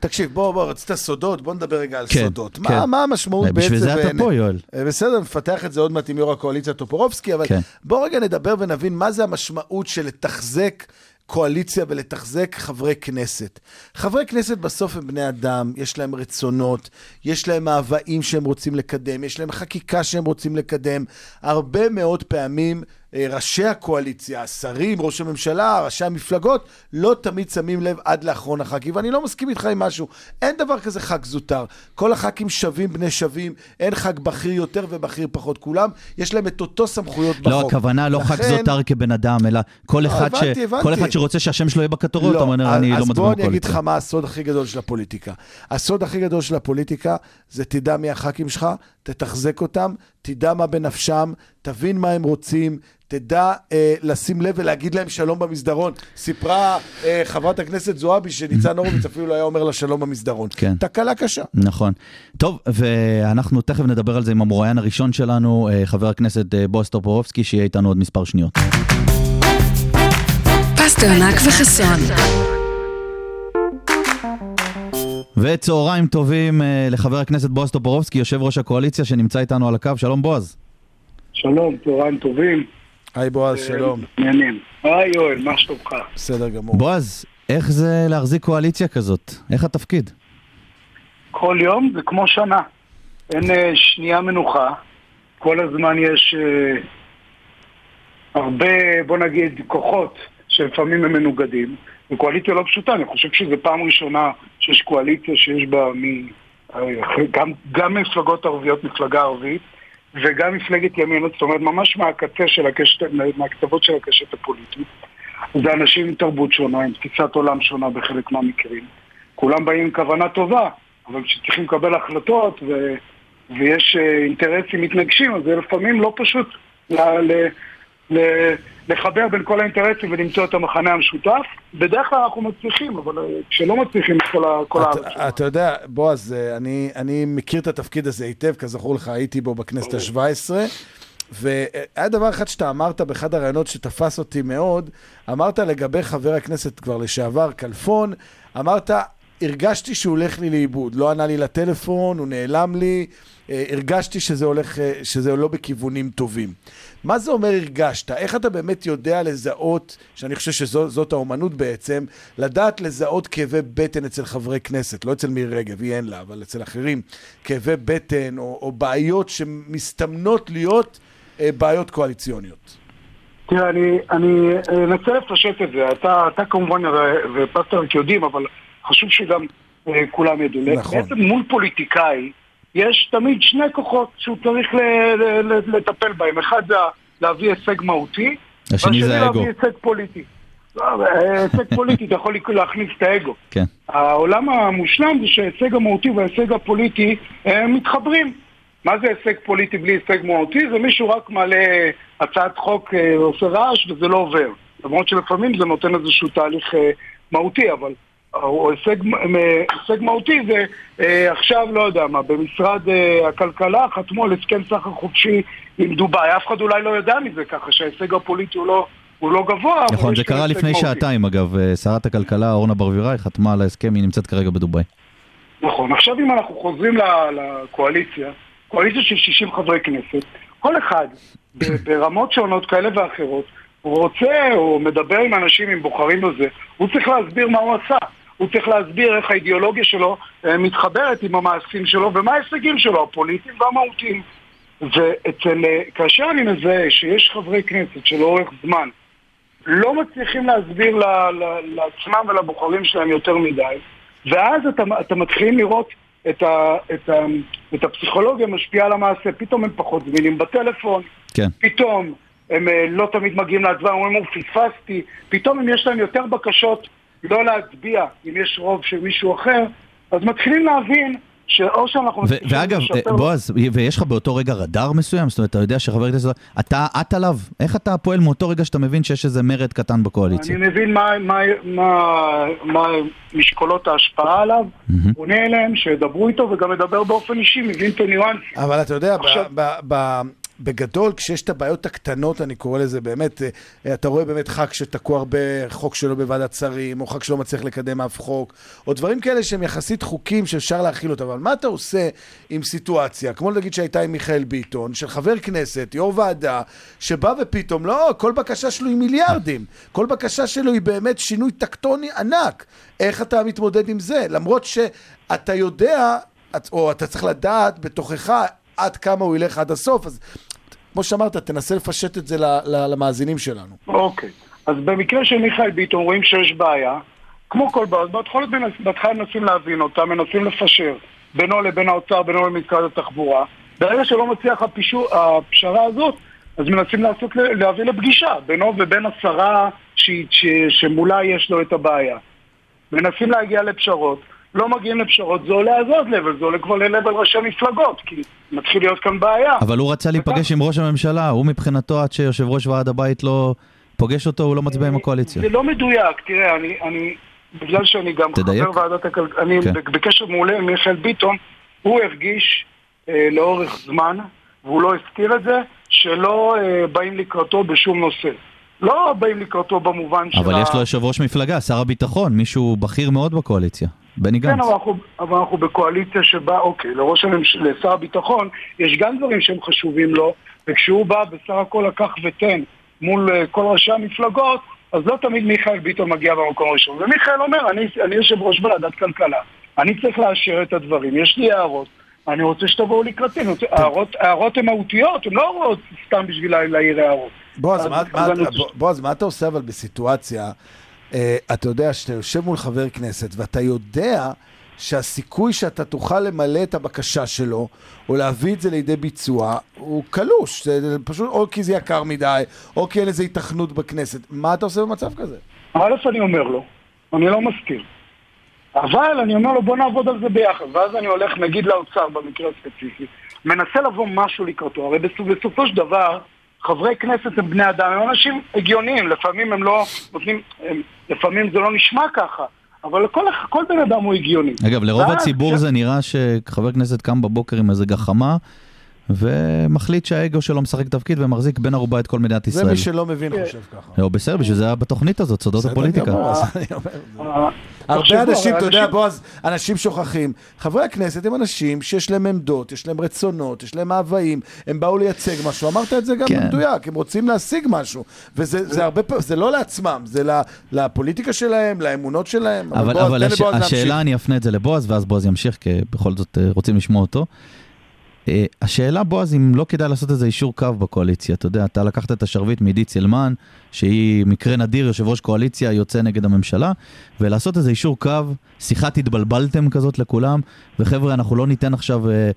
S5: תקשיב, בוא, בוא, רצית סודות? בוא נדבר רגע על
S4: כן,
S5: סודות.
S4: כן.
S5: מה, מה המשמעות בעצם?
S4: בשביל זה אתה פה, יואל.
S5: אה, בסדר, נפתח את זה עוד מעט עם יו"ר הקואליציה טופורובסקי, אבל
S4: כן.
S5: בוא רגע נדבר ונבין מה זה המשמעות של לתחזק קואליציה ולתחזק חברי כנסת. חברי כנסת בסוף הם בני אדם, יש להם רצונות, יש להם מאוויים שהם רוצים לקדם, יש להם חקיקה שהם רוצים לקדם. הרבה מאוד פעמים ראשי הקואליציה, השרים, ראש הממשלה, ראשי המפלגות, לא תמיד שמים לב עד לאחרון הח"כים, ואני לא מסכים איתך עם משהו. אין דבר כזה ח"כ זוטר. כל הח"כים שווים בני שווים, אין ח"כ בכיר יותר ובכיר פחות. כולם, יש להם את אותו סמכויות בחוק.
S4: לא, הכוונה לא ח"כ
S5: לכן-
S4: זוטר כבן אדם, אלא כל אחד ש-
S5: הבנתי, הבנתי.
S4: כל אחד שרוצה שהשם שלו יהיה בכותרות,
S5: לא,
S4: אומר,
S5: אז-
S4: אני לא
S5: אז
S4: מצביע
S5: בוא אני אגיד לך. מה הסוד הכי גדול של הפוליטיקה. הסוד הכי גדול של הפוליטיקה זה תדע מי הח"כים שלך, תתחזק אותם, תדע מה בנפשם, תבין מה הם רוצים, תדע אה, לשים לב ולהגיד להם שלום במסדרון. סיפרה אה, חברת הכנסת זועבי שניצן הורוביץ אפילו לא היה אומר לה שלום במסדרון.
S4: כן.
S5: תקלה קשה.
S4: נכון. טוב, ואנחנו תכף נדבר על זה עם המרואיין הראשון שלנו, אה, חבר הכנסת אה, בועז טופורובסקי, שיהיה איתנו עוד מספר שניות.
S3: פסטרנק וחסון.
S4: וצהריים טובים אה, לחבר הכנסת בועז טופורובסקי, יושב ראש הקואליציה, שנמצא איתנו על הקו. שלום בועז.
S6: שלום, צהריים טובים.
S5: היי בועז, שלום.
S6: מעניינים. היי יואל, מה שלומך?
S5: בסדר גמור.
S4: בועז, איך זה להחזיק קואליציה כזאת? איך התפקיד?
S6: כל יום זה כמו שנה. אין אה, שנייה מנוחה. כל הזמן יש אה, הרבה, בוא נגיד, כוחות שלפעמים הם מנוגדים. וקואליציה לא פשוטה, אני חושב שזו פעם ראשונה שיש קואליציה שיש בה מ... אה, גם, גם מפלגות ערביות, מפלגה ערבית, וגם מפלגת ימין, זאת אומרת, ממש מהקצה של הקשת, מהקצוות של הקשת הפוליטית. זה אנשים עם תרבות שונה, עם תפיסת עולם שונה בחלק מהמקרים. כולם באים עם כוונה טובה, אבל כשצריכים לקבל החלטות ו... ויש אה, אינטרסים מתנגשים, אז זה לפעמים לא פשוט ל... ל... לחבר בין כל האינטרסים ולמצוא את המחנה המשותף. בדרך כלל אנחנו מצליחים, אבל אה, כשלא מצליחים, ה... כל הארץ.
S5: אתה, אתה יודע, בועז, אה, אני, אני מכיר את התפקיד הזה היטב, כזכור לך, הייתי בו בכנסת ה-17, והיה דבר אחד שאתה אמרת באחד הראיונות שתפס אותי מאוד, אמרת לגבי חבר הכנסת כבר לשעבר, כלפון, אמרת, הרגשתי שהוא הולך לי לאיבוד, לא ענה לי לטלפון, הוא נעלם לי, אה, הרגשתי שזה הולך, אה, שזה לא בכיוונים טובים. מה זה אומר הרגשת? איך אתה באמת יודע לזהות, שאני חושב שזאת האומנות בעצם, לדעת לזהות כאבי בטן אצל חברי כנסת, לא אצל מירי רגב, היא אין לה, אבל אצל אחרים, כאבי בטן או, או בעיות שמסתמנות להיות אה, בעיות קואליציוניות.
S6: תראה, אני, אנסה לפשט את זה. אתה, אתה כמובן ופסטרנק יודעים, אבל חשוב שגם אה, כולם ידעו.
S5: נכון.
S6: בעצם מול פוליטיקאי יש תמיד שני כוחות שהוא צריך ל, ל, ל, לטפל בהם. אחד זה להביא הישג מהותי,
S4: השני זה האגו.
S6: להביא הישג פוליטי. לא, אה, הישג פוליטי, אתה יכול להכניס את האגו.
S4: כן.
S6: העולם המושלם זה שההישג המהותי וההישג הפוליטי אה, מתחברים. מה זה הישג פוליטי בלי הישג מהותי? זה מישהו רק מעלה הצעת חוק, אה, עושה רעש וזה לא עובר. למרות שלפעמים זה נותן איזשהו תהליך מהותי, אבל או הישג, הישג מהותי זה אה, עכשיו, לא יודע מה, במשרד אה, הכלכלה חתמו על הסכם סחר חופשי עם דובאי. אף אחד אולי לא יודע מזה ככה, שההישג הפוליטי הוא לא, הוא לא גבוה.
S4: נכון, זה קרה לפני
S6: מהותי.
S4: שעתיים אגב, אה, שרת הכלכלה אורנה ברביבאי חתמה על ההסכם, היא נמצאת כרגע בדובאי.
S6: נכון. עכשיו אם אנחנו חוזרים לקואליציה, קואליציה של 60 חברי כנסת, כל אחד ברמות שונות כאלה ואחרות, הוא רוצה או מדבר עם אנשים, עם בוחרים בזה, הוא צריך להסביר מה הוא עשה. הוא צריך להסביר איך האידיאולוגיה שלו אה, מתחברת עם המעשים שלו ומה ההישגים שלו, הפוליטיים והמהותיים. ואצל, אה, כאשר אני מזהה שיש חברי כנסת שלאורך זמן לא מצליחים להסביר ל, ל, לעצמם ולבוחרים שלהם יותר מדי, ואז אתה, אתה מתחיל לראות את, ה, את, ה, את הפסיכולוגיה משפיעה על המעשה, פתאום הם פחות זמינים בטלפון,
S4: כן.
S6: פתאום הם אה, לא תמיד מגיעים להצבעה, הם אומרים, פספסתי, פתאום אם יש להם יותר בקשות לא להצביע, אם יש רוב של מישהו אחר, אז מתחילים להבין שאו שאנחנו...
S4: ו- ואגב, אה, בועז, ויש לך באותו רגע רדאר מסוים? זאת אומרת, אתה יודע שחבר כנסת, אתה עט עליו? איך אתה פועל מאותו רגע שאתה מבין שיש איזה מרד קטן בקואליציה?
S6: אני מבין מה, מה, מה, מה משקולות ההשפעה עליו, פונה אליהם, שידברו איתו וגם מדבר באופן אישי, מבין את הניואנסים.
S5: אבל אתה יודע, ב-
S6: עכשיו-
S5: ב- ב- בגדול, כשיש את הבעיות הקטנות, אני קורא לזה באמת, אה, אתה רואה באמת ח"כ שתקוע הרבה חוק שלו בוועדת שרים, או ח"כ שלא מצליח לקדם אף חוק, או דברים כאלה שהם יחסית חוקים שאפשר להכיל אותם. אבל מה אתה עושה עם סיטואציה, כמו נגיד שהייתה עם מיכאל ביטון, של חבר כנסת, יו"ר ועדה, שבא ופתאום, לא, כל בקשה שלו היא מיליארדים. כל בקשה שלו היא באמת שינוי טקטוני ענק. איך אתה מתמודד עם זה? למרות שאתה יודע, או אתה צריך לדעת בתוכך עד כמה הוא ילך עד הסוף, אז כמו שאמרת, תנסה לפשט את זה למאזינים שלנו.
S6: אוקיי. אז במקרה של מיכאל ביטון רואים שיש בעיה, כמו כל בעיה, בהתחלה מנס- מנסים להבין אותה, מנסים לפשר בינו לבין האוצר, בינו לבין משרד התחבורה. ברגע שלא מצליח הפישור, הפשרה הזאת, אז מנסים לעשות, להביא לפגישה בינו ובין השרה שהיא- ש- שמולה יש לו את הבעיה. מנסים להגיע לפשרות, לא מגיעים לפשרות, זה עולה אז עוד לבל, זה עולה כבר ללבל ראשי מפלגות, כי מתחיל להיות כאן בעיה.
S4: אבל הוא רצה להיפגש עם ראש הממשלה, הוא מבחינתו עד שיושב ראש ועד הבית לא פוגש אותו, הוא לא מצביע עם הקואליציה.
S6: זה לא מדויק, תראה, אני, אני בגלל שאני גם. חבר ועדת הכלכלה, אני
S4: כן.
S6: בקשר מעולה עם מיכאל ביטון, הוא הרגיש אה, לאורך זמן, והוא לא הזכיר את זה, שלא אה, באים לקראתו בשום נושא. לא באים לקראתו במובן של...
S4: אבל יש לו יושב ראש מפלגה, שר הביטחון, מישהו בכיר מאוד בקואליציה, בני
S6: כן,
S4: גנץ.
S6: אבל אנחנו, אבל אנחנו בקואליציה שבה, אוקיי, לראש הממשלה, לשר הביטחון, יש גם דברים שהם חשובים לו, וכשהוא בא בסך הכל לקח ותן מול אה, כל ראשי המפלגות, אז לא תמיד מיכאל ביטון מגיע במקום הראשון. ומיכאל אומר, אני, אני יושב ראש ועדת כלכלה, אני צריך לאשר את הדברים, יש לי הערות, אני רוצה שתבואו לקראתי, רוצה- הערות, הערות הן מהותיות, הן לא הערות סתם בשביל לה- להעיר הערות.
S5: בועז, מה, אתה עושה אבל בסיטואציה, אה, אתה יודע, שאתה יושב מול חבר כנסת ואתה יודע שהסיכוי שאתה תוכל למלא את הבקשה שלו, או להביא את זה לידי ביצוע, הוא קלוש. זה פשוט או כי זה יקר מדי, או כי אין לזה התכנות בכנסת. מה אתה עושה במצב כזה?
S6: א', אני אומר לו, אני לא מסכים. אבל אני אומר לו, בוא נעבוד על זה ביחד. ואז אני הולך, נגיד לאוצר במקרה הספציפי, מנסה לבוא משהו לקראתו. הרי בסופ- בסופו של דבר, חברי כנסת הם בני אדם, הם אנשים הגיוניים, לפעמים הם לא נותנים, הם, לפעמים זה לא נשמע ככה, אבל כל, כל בן אדם הוא הגיוני.
S4: אגב, לרוב
S6: ואז
S4: הציבור זה נראה שחבר כנסת קם בבוקר עם איזה גחמה, ומחליט שהאגו שלו משחק תפקיד ומחזיק בן ערובה את כל מדינת
S5: זה
S4: ישראל.
S5: מי שלא מבין חושב ככה.
S4: לא, בסדר, בשביל זה היה בתוכנית הזאת, סודות הפוליטיקה.
S5: הרבה אנשים, אתה יודע, בועז, אנשים שוכחים. חברי הכנסת הם אנשים שיש להם עמדות, יש להם רצונות, יש להם מאוויים, הם באו לייצג משהו, אמרת את זה גם
S4: כן.
S5: במדויק, הם רוצים להשיג משהו. וזה זה הרבה פעמים, זה לא לעצמם, זה לפוליטיקה שלהם, לאמונות שלהם.
S4: אבל. השאלה, אני אפנה את זה לבועז, ואז בועז ימשיך, כי בכל זאת אה, רוצים לשמוע אותו. אה, השאלה, בועז, אם לא כדאי לעשות איזה אישור קו בקואליציה. אתה יודע, אתה לקחת את השרביט מעידית סילמן, שהיא מקרה נדיר, יושב ראש קואליציה, יוצא נגד הממשלה, ולעשות איזה אישור קו, שיחת התבלבלתם כזאת לכולם, וחבר'ה, אנחנו לא ניתן עכשיו... אה,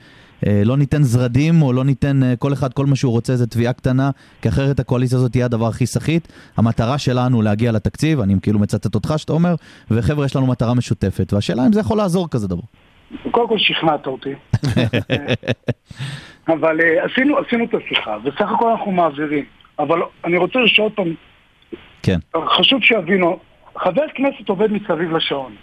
S4: אה, לא ניתן זרדים, או לא ניתן אה, כל אחד כל מה שהוא רוצה, איזה תביעה קטנה, כי אחרת הקואליציה הזאת תהיה הדבר הכי סחיט. המטרה שלנו להגיע לתקציב, אני כאילו מצטט אותך שאתה אומר, וחבר'ה, יש לנו מטרה משותפת. והשאלה אם זה יכול לעזור כזה דבר.
S6: קודם כל שכנעת אותי. אבל אה, עשינו, עשינו את השיחה, וסך הכל אנחנו מעבירים. אבל אני רוצה לשאול פעם,
S4: כן.
S6: חשוב שיבינו, חבר כנסת עובד מסביב לשעון.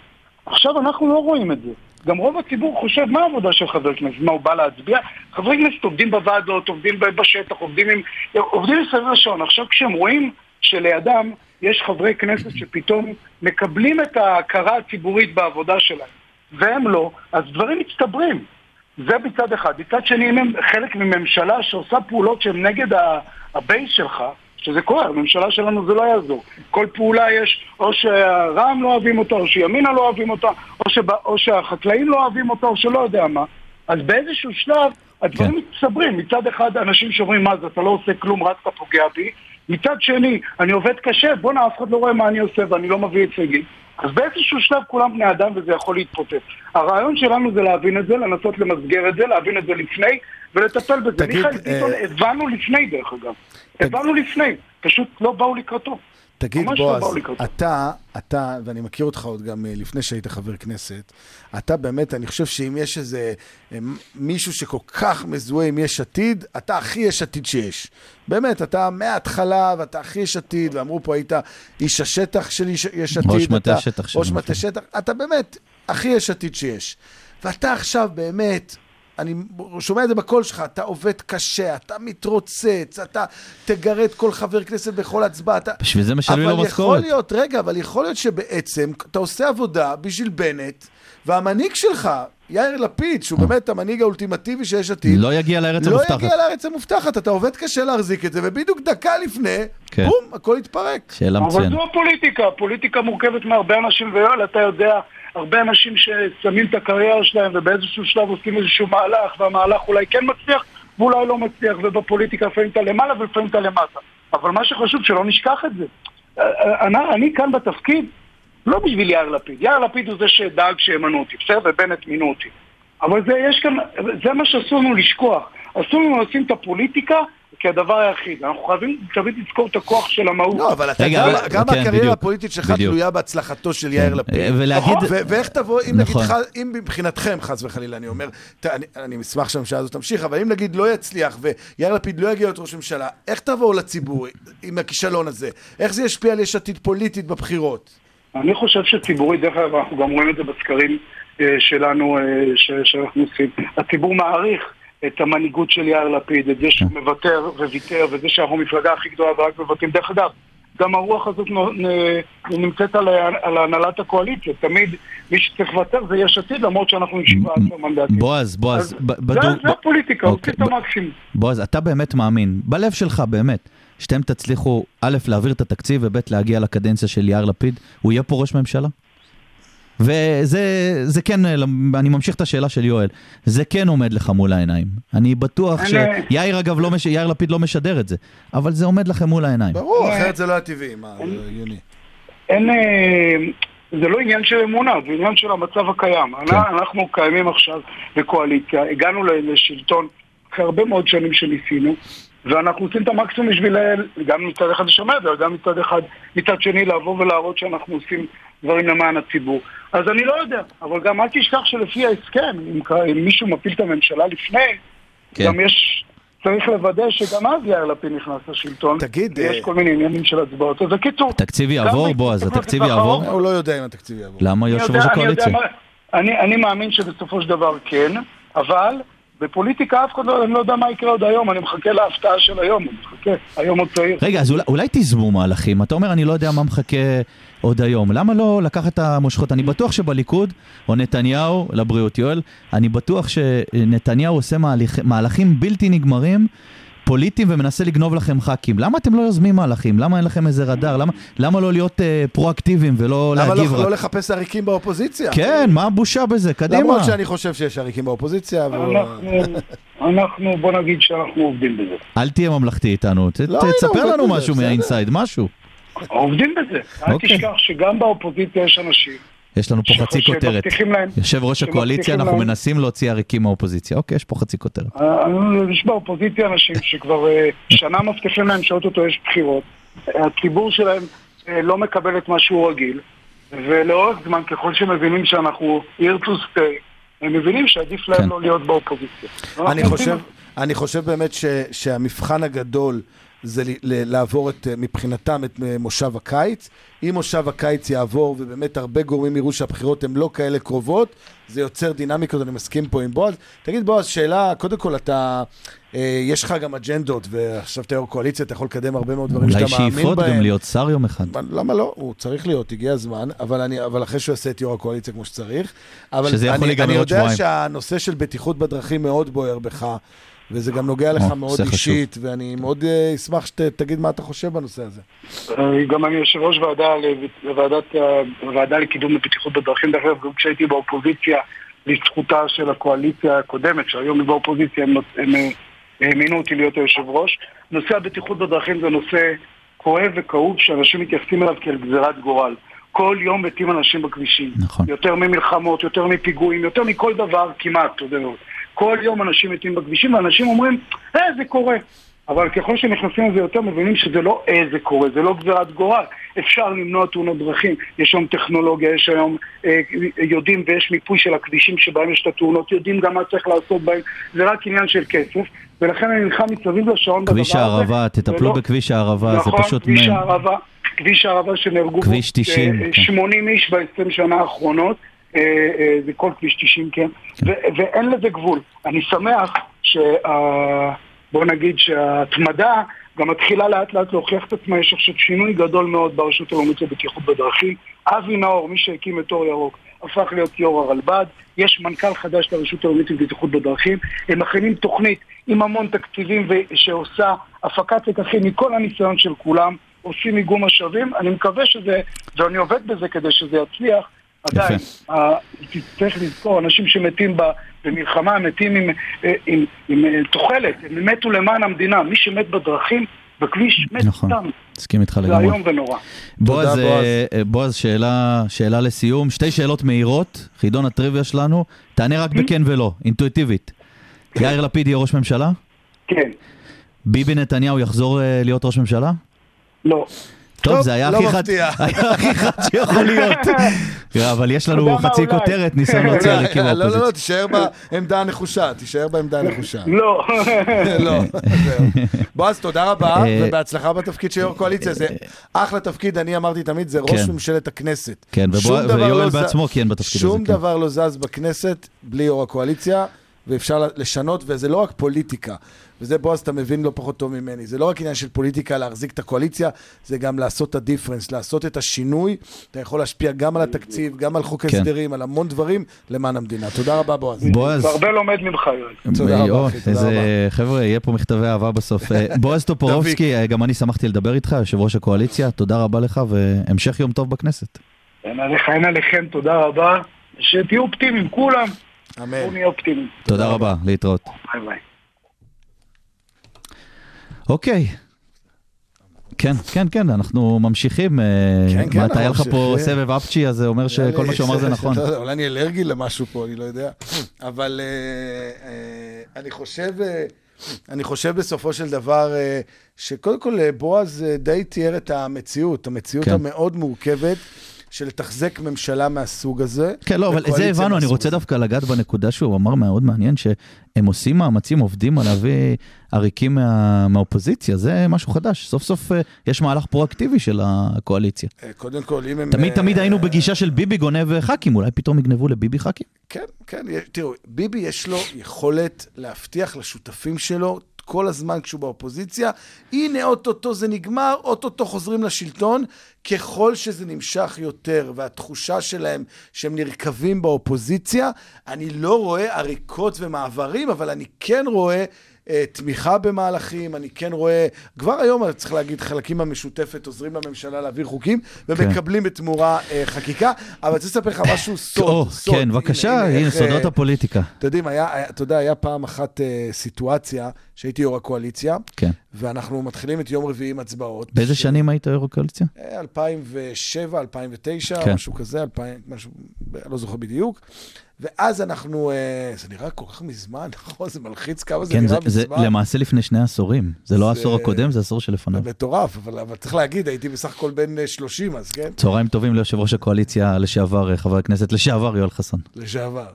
S6: עכשיו אנחנו לא רואים את זה. גם רוב הציבור חושב מה העבודה של חבר כנסת, מה הוא בא להצביע? חברי כנסת עובדים בוועדות, עובדים בשטח, עובדים, עם, עובדים מסביב לשעון. עכשיו כשהם רואים שלידם יש חברי כנסת שפתאום מקבלים את ההכרה הציבורית בעבודה שלהם, והם לא, אז דברים מצטברים. זה מצד אחד. מצד שני, אם הם חלק מממשלה שעושה פעולות שהן נגד הבייס שלך, שזה קורה, הממשלה שלנו זה לא יעזור. כל פעולה יש, או שהרע"מ לא אוהבים אותה, או שימינה לא אוהבים אותה, או, שבא, או שהחקלאים לא אוהבים אותה, או שלא יודע מה. אז באיזשהו שלב הדברים
S4: כן.
S6: מצטברים. מצד אחד אנשים שאומרים, מה זה, אתה לא עושה כלום, רק אתה פוגע בי. מצד שני, אני עובד קשה, בואנה, אף אחד לא רואה מה אני עושה ואני לא מביא הישגים. אז באיזשהו שלב כולם בני אדם וזה יכול להתפוצץ. הרעיון שלנו זה להבין את זה, לנסות למסגר את זה, להבין את זה לפני ולטפל בזה.
S5: תגיד,
S6: מיכאל
S5: אה,
S6: ביטון, הבנו לפני דרך אגב. הבנו לפני, פשוט לא באו לקראתו.
S5: תגיד,
S6: לא
S5: בועז,
S6: לקראתו.
S5: אתה, אתה, ואני מכיר אותך עוד גם אה, לפני שהיית חבר כנסת, אתה באמת, אני חושב שאם יש איזה אה, מישהו שכל כך מזוהה עם יש עתיד, אתה הכי יש עתיד שיש. באמת, אתה מההתחלה, ואתה הכי יש עתיד, ואמרו פה, היית איש השטח של איש- יש עתיד.
S4: ראש מטה של
S5: ראש מטה. שטח, אתה באמת הכי יש עתיד שיש. ואתה עכשיו באמת... אני שומע את זה בקול שלך, אתה עובד קשה, אתה מתרוצץ, אתה תגרד כל חבר כנסת בכל הצבעה, אתה...
S4: בשביל זה משלמים לו
S5: אבל יכול
S4: משכורת.
S5: להיות, רגע, אבל יכול להיות שבעצם אתה עושה עבודה בשביל בנט, והמנהיג שלך, יאיר לפיד, שהוא באמת המנהיג האולטימטיבי שיש עתיד,
S4: לא יגיע לארץ
S5: לא
S4: המובטחת.
S5: יגיע לארץ המובטחת, אתה עובד קשה להחזיק את זה, ובדיוק דקה לפני,
S4: כן.
S5: בום, הכל התפרק.
S4: שאלה
S6: אבל
S4: מצוינת.
S6: זו הפוליטיקה, הפוליטיקה מורכבת מהרבה אנשים, ויואל, אתה יודע, הרבה אנשים ששמים את הקריירה שלהם ובאיזשהו שלב עושים איזשהו מהלך, והמהלך אולי כן מצליח ואולי לא מצליח, ובפוליטיקה לפעמים אתה למעלה ולפעמים אתה למטה. אבל מה שחשוב, שלא נשכח את זה. אני, אני כאן בתפקיד לא בשביל יאיר לפיד. יאיר לפיד הוא זה שדאג שימנו אותי, בסדר? ובנט מינו אותי. אבל זה, יש כאן, זה מה שאסור לנו לשכוח. אסור לנו לשים את הפוליטיקה כהדבר היחיד. אנחנו חייבים תמיד לזכור את הכוח של המהות.
S5: לא, אבל אתה
S4: רגע,
S5: גם,
S4: אבל-
S5: גם
S4: כן,
S5: הקריירה
S4: בדיוק.
S5: הפוליטית שלך
S4: בדיוק.
S5: תלויה בהצלחתו של יאיר לפיד.
S4: אה, ולהגיד-
S5: נכון. ו- ואיך תבוא, אם נגיד,
S4: נכון.
S5: ח- אם מבחינתכם, חס וחלילה, אני אומר, ת- אני- אני אשמח שהממשלה הזאת תמשיך, אבל אם נגיד לא יצליח ויאיר לפיד לא יגיע להיות ראש ממשלה, איך תבואו לציבור עם הכישלון הזה? איך זה ישפיע על יש עתיד פוליטית בבחירות?
S6: אני חושב שציבורית, דרך אגב, אנחנו גם רואים את זה בסקרים אה, שלנו, אה, ש- שאנחנו עושים. הציבור מעריך את המנהיגות של יאיר לפיד, את זה שהוא מוותר וויתר, וזה שאנחנו המפלגה הכי גדולה ורק מוותרים. דרך אגב, גם הרוח הזאת נמצאת על, על הנהלת הקואליציה. תמיד מי שצריך לוותר זה יש עתיד, למרות שאנחנו עם 17 מנדטים.
S4: בועז, בועז,
S6: אז
S4: ב-
S6: זה- הפוליטיקה,
S4: אוקיי,
S6: עושים את המקסימום.
S4: בועז, אתה באמת מאמין, בלב שלך באמת, שאתם תצליחו, א', להעביר את התקציב, וב', להגיע לקדנציה של יאיר לפיד, הוא יהיה פה ראש ממשלה? וזה זה כן, אני ממשיך את השאלה של יואל, זה כן עומד לך מול העיניים. אני בטוח
S6: אני-
S4: שיאיר אגב, לא, מש... יאיר לפיד לא משדר את זה, אבל זה עומד לכם מול העיניים.
S5: ברור, אחרת זה לא היה טבעי, מה, זה הגיוני.
S6: אין... אה, זה לא עניין של אמונה, זה עניין של המצב הקיים.
S4: כן.
S6: אנחנו קיימים עכשיו בקואליציה, הגענו לשלטון אחרי הרבה מאוד שנים שניסינו, ואנחנו עושים את המקסימום בשביל גם מצד אחד לשמר, וגם מצד אחד, מצד שני לבוא ולהראות שאנחנו עושים דברים למען הציבור. אז אני לא יודע, אבל גם אל תשכח שלפי ההסכם, אם, אם מישהו מפיל את הממשלה לפני,
S4: כן.
S6: גם יש... צריך לוודא שגם אז יאיר לפיד נכנס לשלטון.
S5: תגיד,
S6: ויש
S5: אה,
S6: כל מיני עניינים של הצבעות. אז בקיצור...
S4: התקציב יעבור, בועז, התקציב יעבור?
S5: הוא לא יודע אם התקציב יעבור.
S4: למה יושב ראש הקואליציה?
S6: אני, אני מאמין שבסופו של דבר כן, אבל בפוליטיקה אף אחד לא, אני לא יודע מה יקרה עוד היום, אני מחכה להפתעה של היום, אני מחכה, היום עוד צעיר.
S4: רגע, אז אולי, אולי תיזמו מהלכים. אתה אומר, אני לא יודע מה מחכה עוד היום. למה לא לקחת את המושכות? אני בטוח שבליכוד, או נתניהו, לבריאות יואל, אני בטוח שנתניהו עושה מהלכ, מהלכים בלתי נגמרים. פוליטיים ומנסה לגנוב לכם ח"כים. למה אתם לא יוזמים מהלכים? למה אין לכם איזה רדאר? למה, למה לא להיות אה, פרואקטיביים ולא
S5: למה
S4: להגיב
S5: לא,
S4: רק?
S5: לא לחפש עריקים באופוזיציה?
S4: כן, מה הבושה בזה? קדימה.
S5: למרות שאני חושב שיש עריקים באופוזיציה, אבל...
S6: אנחנו, אנחנו, בוא נגיד שאנחנו עובדים בזה.
S4: אל תהיה ממלכתי איתנו. ת,
S5: לא,
S4: תספר
S5: הנה,
S4: לנו משהו.
S5: מה
S4: inside, משהו.
S6: עובדים בזה. אל
S4: אוקיי.
S6: תשכח שגם באופוזיציה יש אנשים.
S4: יש לנו פה חצי כותרת.
S6: להם-
S4: יושב ראש הקואליציה, אנחנו
S6: להם-
S4: מנסים להוציא עריקים מהאופוזיציה. אוקיי, יש פה חצי כותרת.
S6: אה, יש באופוזיציה אנשים שכבר אה, שנה מבטיחים להם שאו-טו-טו יש בחירות. הציבור שלהם אה, לא מקבל את מה שהוא רגיל, ולאורך זמן, ככל שמבינים שאנחנו here to stay, הם מבינים שעדיף להם
S4: כן.
S6: לא להיות באופוזיציה.
S5: אני
S6: אנחנו
S5: חושב, אני חושב באמת ש, שהמבחן הגדול זה ל, ל, לעבור את, אה, מבחינתם את אה, מושב הקיץ. אם מושב הקיץ יעבור ובאמת הרבה גורמים יראו שהבחירות הן לא כאלה קרובות, זה יוצר דינמיקות, אני מסכים פה עם בועז. תגיד בועז, שאלה, קודם כל אתה, אה, יש לך גם אג'נדות, ועכשיו אתה יו"ר קואליציה, אתה יכול לקדם הרבה מאוד דברים
S4: אולי
S5: שאתה מאמין בהם.
S4: שאיפות גם להיות שר יום אחד.
S5: למה לא? הוא צריך להיות, הגיע הזמן, אבל, אני, אבל אחרי שהוא יעשה את יו"ר הקואליציה כמו שצריך. אבל
S4: שזה יכול
S5: אני,
S4: להיגמר
S5: אני
S4: עוד
S5: יודע
S4: שבועיים.
S5: שהנושא של בטיחות בדרכים מאוד בוער בך, וזה גם נוגע לך
S4: או,
S5: מאוד. אישית, ואני מאוד אה, אשמח שתגיד מה אתה חושב בנושא הזה.
S6: אה, גם אני יושב ראש ועדה לקידום הבטיחות בדרכים, דרך אגב, גם כשהייתי באופוזיציה, לזכותה של הקואליציה הקודמת, שהיום היא באופוזיציה, הם, אה, האמינו אותי להיות היושב ראש. נושא הבטיחות בדרכים זה נושא כואב וכאוב, שאנשים מתייחסים אליו כאל גזירת גורל. כל יום מתים אנשים בכבישים.
S4: נכון.
S6: יותר ממלחמות, יותר מפיגועים, יותר מכל דבר כמעט, אתה יודע. כל יום אנשים מתים בכבישים, ואנשים אומרים, אה, זה קורה. אבל ככל שנכנסים לזה יותר, מבינים שזה לא איזה קורה, זה לא גזירת גורל. אפשר למנוע תאונות דרכים, יש היום טכנולוגיה, יש היום, אה, יודעים ויש מיפוי של הכבישים שבהם יש את התאונות, יודעים גם מה צריך לעשות בהם, זה רק עניין של כסף, ולכן אני נלחם מסביב לשעון בדבר הזה.
S4: כביש הערבה, תטפלו
S6: ולא-
S4: בכביש הערבה, זה
S6: נכון,
S4: פשוט...
S6: כביש
S4: מ-
S6: הערבה, כביש הערבה שנהרגו
S4: כביש 90,
S6: אה,
S4: כן.
S6: 80 איש ב-20 שנה האחרונות, אה, אה, זה כל כביש 90, כן, ו- ואין לזה גבול. אני שמח שה... בוא נגיד שההתמדה גם מתחילה לאט לאט להוכיח את עצמה, יש עכשיו שינוי גדול מאוד ברשות הלאומית לבטיחות בדרכים. אבי נאור, מי שהקים את אור ירוק, הפך להיות יו"ר הרלב"ד, יש מנכ"ל חדש לרשות הלאומית לבטיחות בדרכים, הם מכינים תוכנית עם המון תקציבים שעושה הפקת לקחים מכל הניסיון של כולם, עושים איגום משאבים, אני מקווה שזה, ואני עובד בזה כדי שזה יצליח, עדיין, צריך לזכור, אנשים שמתים במלחמה, מתים עם, אה, עם, עם, אה, תוחלת, הם מתו למען המדינה, מי שמת בדרכים, בכביש, מת
S4: נכון,
S6: סתם,
S4: מסכים איתך
S6: זה
S4: לגמרי.
S6: איום ונורא.
S4: בועז. אה, בועז, שאלה, שאלה לסיום, שתי שאלות מהירות, חידון הטריוויה שלנו, תענה רק בכן ולא, אינטואיטיבית. יאיר לפיד יהיה ראש ממשלה?
S6: כן,
S4: ביבי נתניהו יחזור להיות ראש ממשלה?
S6: לא.
S4: טוב,
S5: טוב,
S4: זה היה
S5: לא
S4: הכי חד,
S5: מפתיע.
S4: היה הכי חד שיכול להיות. אבל יש לנו חצי. כותרת, ניסיון להוציא עריקים
S5: לא, לא, לא. תישאר בעמדה הנחושה, תישאר בעמדה הנחושה.
S6: לא.
S5: לא, זהו. בועז, תודה רבה,
S4: אה,
S5: ובהצלחה בתפקיד של יו"ר קואליציה. זה אחלה תפקיד, אני אמרתי תמיד, זה ראש
S4: כן.
S5: ממשלת הכנסת.
S4: כן, ויואל
S5: לא
S4: בעצמו כיהן בתפקיד הזה,
S5: שום
S4: כן.
S5: דבר לא זז בכנסת בלי יו"ר הקואליציה, ואפשר לשנות, וזה לא רק פוליטיקה. וזה בועז, אתה מבין לא פחות טוב ממני. זה לא רק עניין של פוליטיקה להחזיק את הקואליציה, זה גם לעשות את הדיפרנס, לעשות את השינוי. אתה יכול להשפיע גם על התקציב, גם על חוק
S4: כן.
S5: הסדרים, על המון דברים למען המדינה. תודה רבה, בועז.
S4: בועז,
S6: והרבה לומד ממך, יואל.
S5: תודה רבה, אחי, תודה
S4: איזה, חבר'ה, יהיה פה מכתבי אהבה בסוף. אה, בועז טופורובסקי, אה, גם אני שמחתי לדבר איתך, יושב ראש הקואליציה, תודה רבה לך, והמשך יום טוב בכנסת.
S6: אין עליך, אין עליכם, תודה רבה. שתהיו אופטימיים, כולם.
S5: אמן.
S4: תודה רבה, להתראות.
S6: ביי ביי.
S4: אוקיי. כן, כן, כן, אנחנו ממשיכים. אה,
S5: כן, כן,
S4: מה, אתה היה לך פה. סבב אפצ'י, אז זה אומר שכל מה שהוא אמר זה נכון.
S5: אולי אני אלרגי למשהו פה, אני לא יודע. אבל אה, אה, אני חושב, אני חושב בסופו של דבר, שקודם כל בועז די תיאר את המציאות, המציאות
S4: כן.
S5: המאוד מורכבת של לתחזק ממשלה מהסוג הזה.
S4: כן, לא, אבל זה הבנו, אני רוצה. דווקא לגעת בנקודה שהוא אמר מאוד מעניין, שהם עושים מאמצים, עובדים על להביא עריקים מה- מהאופוזיציה, זה משהו חדש. סוף סוף אה, יש מהלך פרואקטיבי של הקואליציה.
S5: אה, קודם כל, אם הם...
S4: תמיד
S5: אה,
S4: תמיד היינו בגישה של ביבי גונב ח"כים, אולי פתאום יגנבו לביבי ח"כים?
S5: כן, כן, תראו, ביבי יש לו יכולת להבטיח לשותפים שלו כל הזמן כשהוא באופוזיציה, הנה אוטוטו זה נגמר, אוטוטו חוזרים לשלטון, ככל שזה נמשך יותר, והתחושה שלהם שהם נרקבים באופוזיציה, אני לא רואה עריקות ומעברים, אבל אני כן רואה... אה, תמיכה במהלכים, אני כן רואה, כבר היום אני צריך להגיד, חלקים מהמשותפת עוזרים לממשלה להעביר חוקים, ומקבלים בתמורה אה, חקיקה, אבל אני רוצה לספר לך משהו סוד, סוד.
S4: כן, בבקשה,
S5: הנה,
S4: סודות
S5: אה,
S4: הפוליטיקה.
S5: אתה יודעים, אתה יודע, היה פעם אחת אה, סיטואציה שהייתי יו"ר הקואליציה,
S4: כן.
S5: ואנחנו מתחילים את יום רביעי עם הצבעות.
S4: באיזה
S5: ש-
S4: שנים היית יו"ר הקואליציה?
S5: אה, 2007, 2009,
S4: כן.
S5: משהו כזה, 2000, משהו, לא זוכר בדיוק. ואז אנחנו, אה, זה נראה כל כך מזמן, נכון? זה מלחיץ כמה זה
S4: כן, זה-
S5: נראה
S4: זה
S5: מזמן.
S4: למעשה לפני שני עשורים. זה לא
S5: זה-
S4: העשור הקודם, זה העשור שלפניו.
S5: זה מטורף, אבל, אבל צריך להגיד, הייתי בסך הכל בן אה, 30 אז, כן?
S4: צהריים טובים ליושב ראש הקואליציה לשעבר, אה, חבר הכנסת לשעבר יואל חסון.
S5: לשעבר.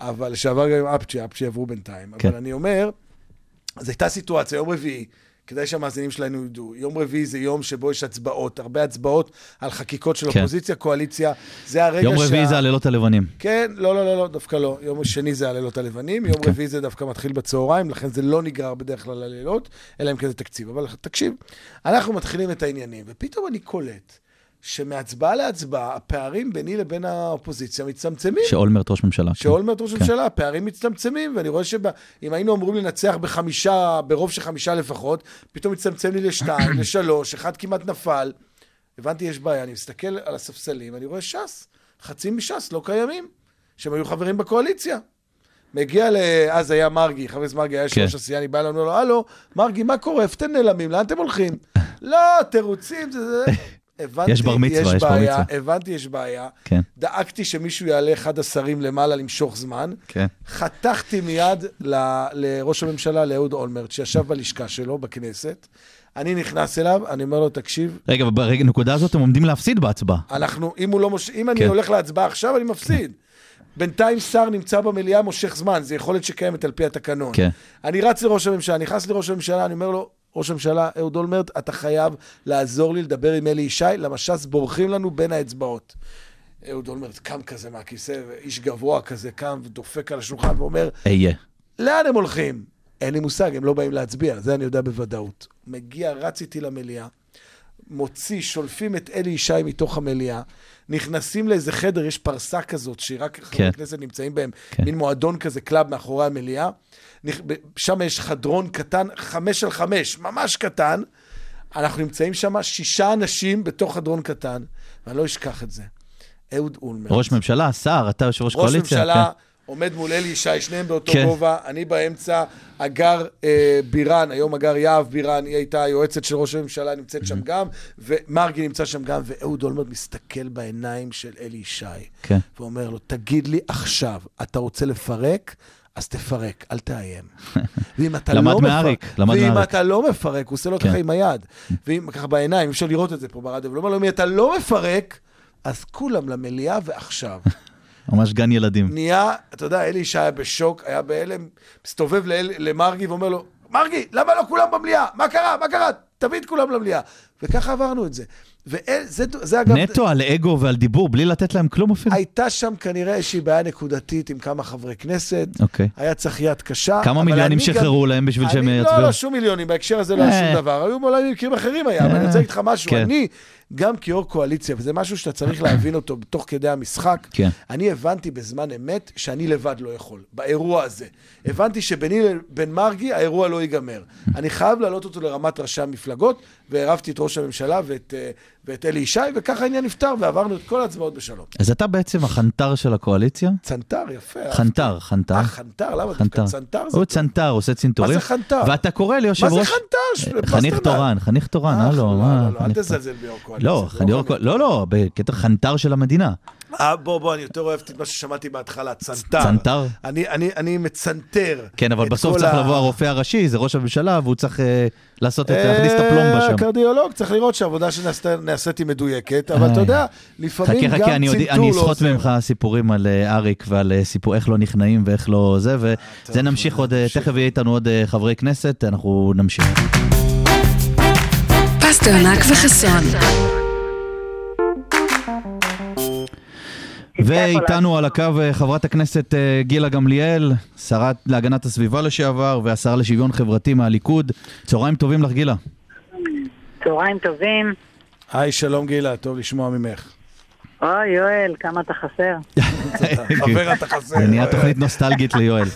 S5: אבל לשעבר גם עם אפצ'י, אפצ'י עברו בינתיים.
S4: כן.
S5: אבל אני אומר, אז הייתה סיטואציה, יום רביעי, כדאי שהמאזינים שלנו ידעו, יום רביעי זה יום שבו יש הצבעות, הרבה הצבעות על חקיקות של
S4: כן.
S5: אופוזיציה, קואליציה, זה הרגע
S4: יום רביעי זה הלילות הלבנים.
S5: כן, לא, לא, לא, לא, דווקא לא. יום שני זה הלילות הלבנים, יום
S4: כן.
S5: רביעי זה דווקא מתחיל בצהריים, לכן זה לא נגרר בדרך כלל ללילות, אלא אם כן זה תקציב. אבל תקשיב, אנחנו מתחילים את העניינים, ופתאום אני קולט שמהצבעה להצבעה, הפערים ביני לבין האופוזיציה מצטמצמים.
S4: שאולמרט ראש ממשלה. כן.
S5: שאולמרט ראש
S4: כן.
S5: ממשלה, הפערים מצטמצמים, ואני רואה שאם היינו אמורים לנצח בחמישה, ברוב של חמישה לפחות, פתאום מצטמצם לי לשתיים, לשלוש, אחד כמעט נפל. הבנתי, יש בעיה, אני מסתכל על הספסלים, אני רואה ש"ס, חצי מש"ס לא קיימים, שהם היו חברים בקואליציה. מגיע ל... אז היה מרגי, חבר הכנסת מרגי היה יושב
S4: כן.
S5: ראש הסיעה, אני בא אלינו, לו, הלו, מרגי, מה קורה? איפה אתם נעלמים? לאן אתם הולכים? לא, תירוצים, זה זה. הבנתי,
S4: יש בר מצווה, יש בר
S5: בעיה,
S4: מצווה.
S5: הבנתי, יש בעיה.
S4: כן.
S5: דאגתי שמישהו יעלה אחד השרים למעלה למשוך זמן.
S4: כן.
S5: חתכתי מיד ל- לראש הממשלה, לאהוד אולמרט, שישב בלשכה שלו, בכנסת. אני נכנס אליו, אני אומר לו, תקשיב,
S4: רגע, ברגע, נקודה הזאת הם עומדים להפסיד בהצבעה.
S5: אנחנו, אם לא מוש... אם אני
S4: כן.
S5: הולך להצבעה עכשיו, אני מפסיד. בינתיים שר נמצא במליאה, מושך זמן, זו יכולת שקיימת על פי התקנון.
S4: כן.
S5: אני רץ לראש הממשלה, נכנס לראש הממשלה, אני אומר לו, ראש הממשלה, אהוד אולמרט, אתה חייב לעזור לי לדבר עם אלי ישי, למה ש"ס בורחים לנו בין האצבעות. אהוד אולמרט קם כזה מהכיסא, איש גבוה כזה, קם ודופק על השולחן ואומר,
S4: אהיה.
S5: לאן הם הולכים? אין לי מושג, הם לא באים להצביע, זה אני יודע בוודאות. מגיע, רץ איתי למליאה, מוציא, שולפים את אלי ישי מתוך המליאה, נכנסים לאיזה חדר, יש פרסה כזאת, שרק חברי
S4: כן.
S5: כנסת נמצאים בהם,
S4: כן.
S5: מין מועדון כזה, קלאב מאחורי המליאה. שם יש חדרון קטן, חמש על חמש, ממש קטן. אנחנו נמצאים שם שישה אנשים בתוך חדרון קטן, ואני לא אשכח את זה. אהוד אולמרט.
S4: ראש ממשלה, שר, אתה יושב ראש
S5: ראש
S4: קואליציה.
S5: ממשלה
S4: כן.
S5: עומד מול אלי ישי, שניהם באותו
S4: כן.
S5: גובה, אני באמצע, הגר אה, בירן, היום הגר יהב בירן, היא הייתה היועצת של ראש הממשלה, נמצאת שם גם, ומרגי נמצא שם גם, ואהוד אולמרט מסתכל בעיניים של אלי ישי,
S4: כן.
S5: ואומר לו, תגיד לי עכשיו, אתה רוצה לפרק? אז תפרק, אל תאיים. ואם אתה לא
S4: מאריק,
S5: מפרק,
S4: למד
S5: ואם
S4: מאריק.
S5: אתה לא מפרק, הוא עושה לו
S4: כן.
S5: ככה עם היד, ואם ככה בעיניים, אפשר לראות את זה פה ברדיו, אומר לו, אם אתה לא מפרק, אז כולם למליאה ועכשיו.
S4: ממש גן ילדים.
S5: נהיה, אתה יודע, אלי ישי היה בשוק, היה בהלם, מסתובב לאל, למרגי ואומר לו, מרגי, למה לא כולם במליאה? מה קרה? מה קרה? תביא את כולם למליאה. וככה עברנו את זה. וזה זה אגב...
S4: נטו על אגו ועל דיבור, בלי לתת להם כלום אפילו.
S5: הייתה שם כנראה איזושהי בעיה נקודתית עם כמה חברי כנסת.
S4: אוקיי.
S5: היה צריך יד קשה.
S4: כמה מיליונים
S5: אני גם-
S4: שחררו להם בשביל שהם
S5: אני-
S4: יצביעו?
S5: לא, לא, שום מיליונים, בהקשר הזה לא היה
S4: אה.
S5: שום דבר. היו אולי מקרים אחרים היה, אבל אני רוצה להגיד לך משהו.
S4: כן.
S5: אני, גם כיו"ר קואליציה, וזה משהו שאתה צריך להבין אותו תוך כדי המשחק,
S4: כן.
S5: אני הבנתי בזמן אמת שאני לבד לא יכול, באירוע הזה. הבנתי שביני לבין מרגי האירוע לא ייגמר. אני חייב להעלות אותו לרמת ראשי המפלגות, ועירבתי את ראש הממשלה ואת, אה, ואת אלי ישי, וככה העניין נפתר, ועברנו את כל ההצבעות בשלום.
S4: אז אתה בעצם החנטר של הקואליציה?
S5: צנתר, יפה.
S4: חנטר, חנטר.
S5: אה, חנטר? למה
S4: חנטר.
S5: דווקא צנתר? זה
S4: הוא. צנתר, עושה צנתורים.
S5: מה זה חנטר?
S4: ואתה קורא ליושב
S5: מה זה
S4: ראש...
S5: חנטר?
S4: אה, חניך. תורן, חניך תורן,
S5: אה,
S4: הלו,
S5: לא,
S4: מה?
S5: לא, לא, אל. תזלזל ביו"ר קואליציה.
S4: לא,
S5: לא
S4: בקטע חנטר של המדינה.
S5: אה, בוא, בוא, אני יותר אוהב את מה ששמעתי בהתחלה, צנתר.
S4: צנתר?
S5: אני, אני, אני מצנתר.
S4: כן, אבל בסוף צריך
S5: ה-
S4: לבוא הרופא הראשי, זה ראש הממשלה, והוא צריך אה, לעשות את,
S5: אה,
S4: להכניס את הפלומבה שם.
S5: קרדיולוג, צריך לראות שהעבודה שנעשית היא מדויקת, אבל אתה
S4: איי.
S5: יודע, לפעמים
S4: חכה,
S5: גם
S4: חכה, אני, עוד-
S5: צנתור
S4: אני
S5: לא
S4: אסחוט
S5: עוזר.
S4: ממך סיפורים על אה, אריק ועל אה, סיפור איך לא נכנעים ואיך לא זה, וזה נמשיך עוד, אה. תכף יהיה איתנו עוד אה, חברי כנסת, אנחנו נמשיך.
S3: פסטרנק וחסון.
S4: ואיתנו על הקו אה, חברת הכנסת אה, גילה גמליאל, שרת להגנת הסביבה לשעבר והשרה לשוויון חברתי מהליכוד. צהריים טובים לך גילה.
S7: צהריים טובים.
S5: היי, שלום גילה, טוב לשמוע ממך.
S7: אוי, יואל, כמה אתה חסר.
S5: חבר אתה חסר.
S4: זה נהיה תוכנית נוסטלגית ליואל.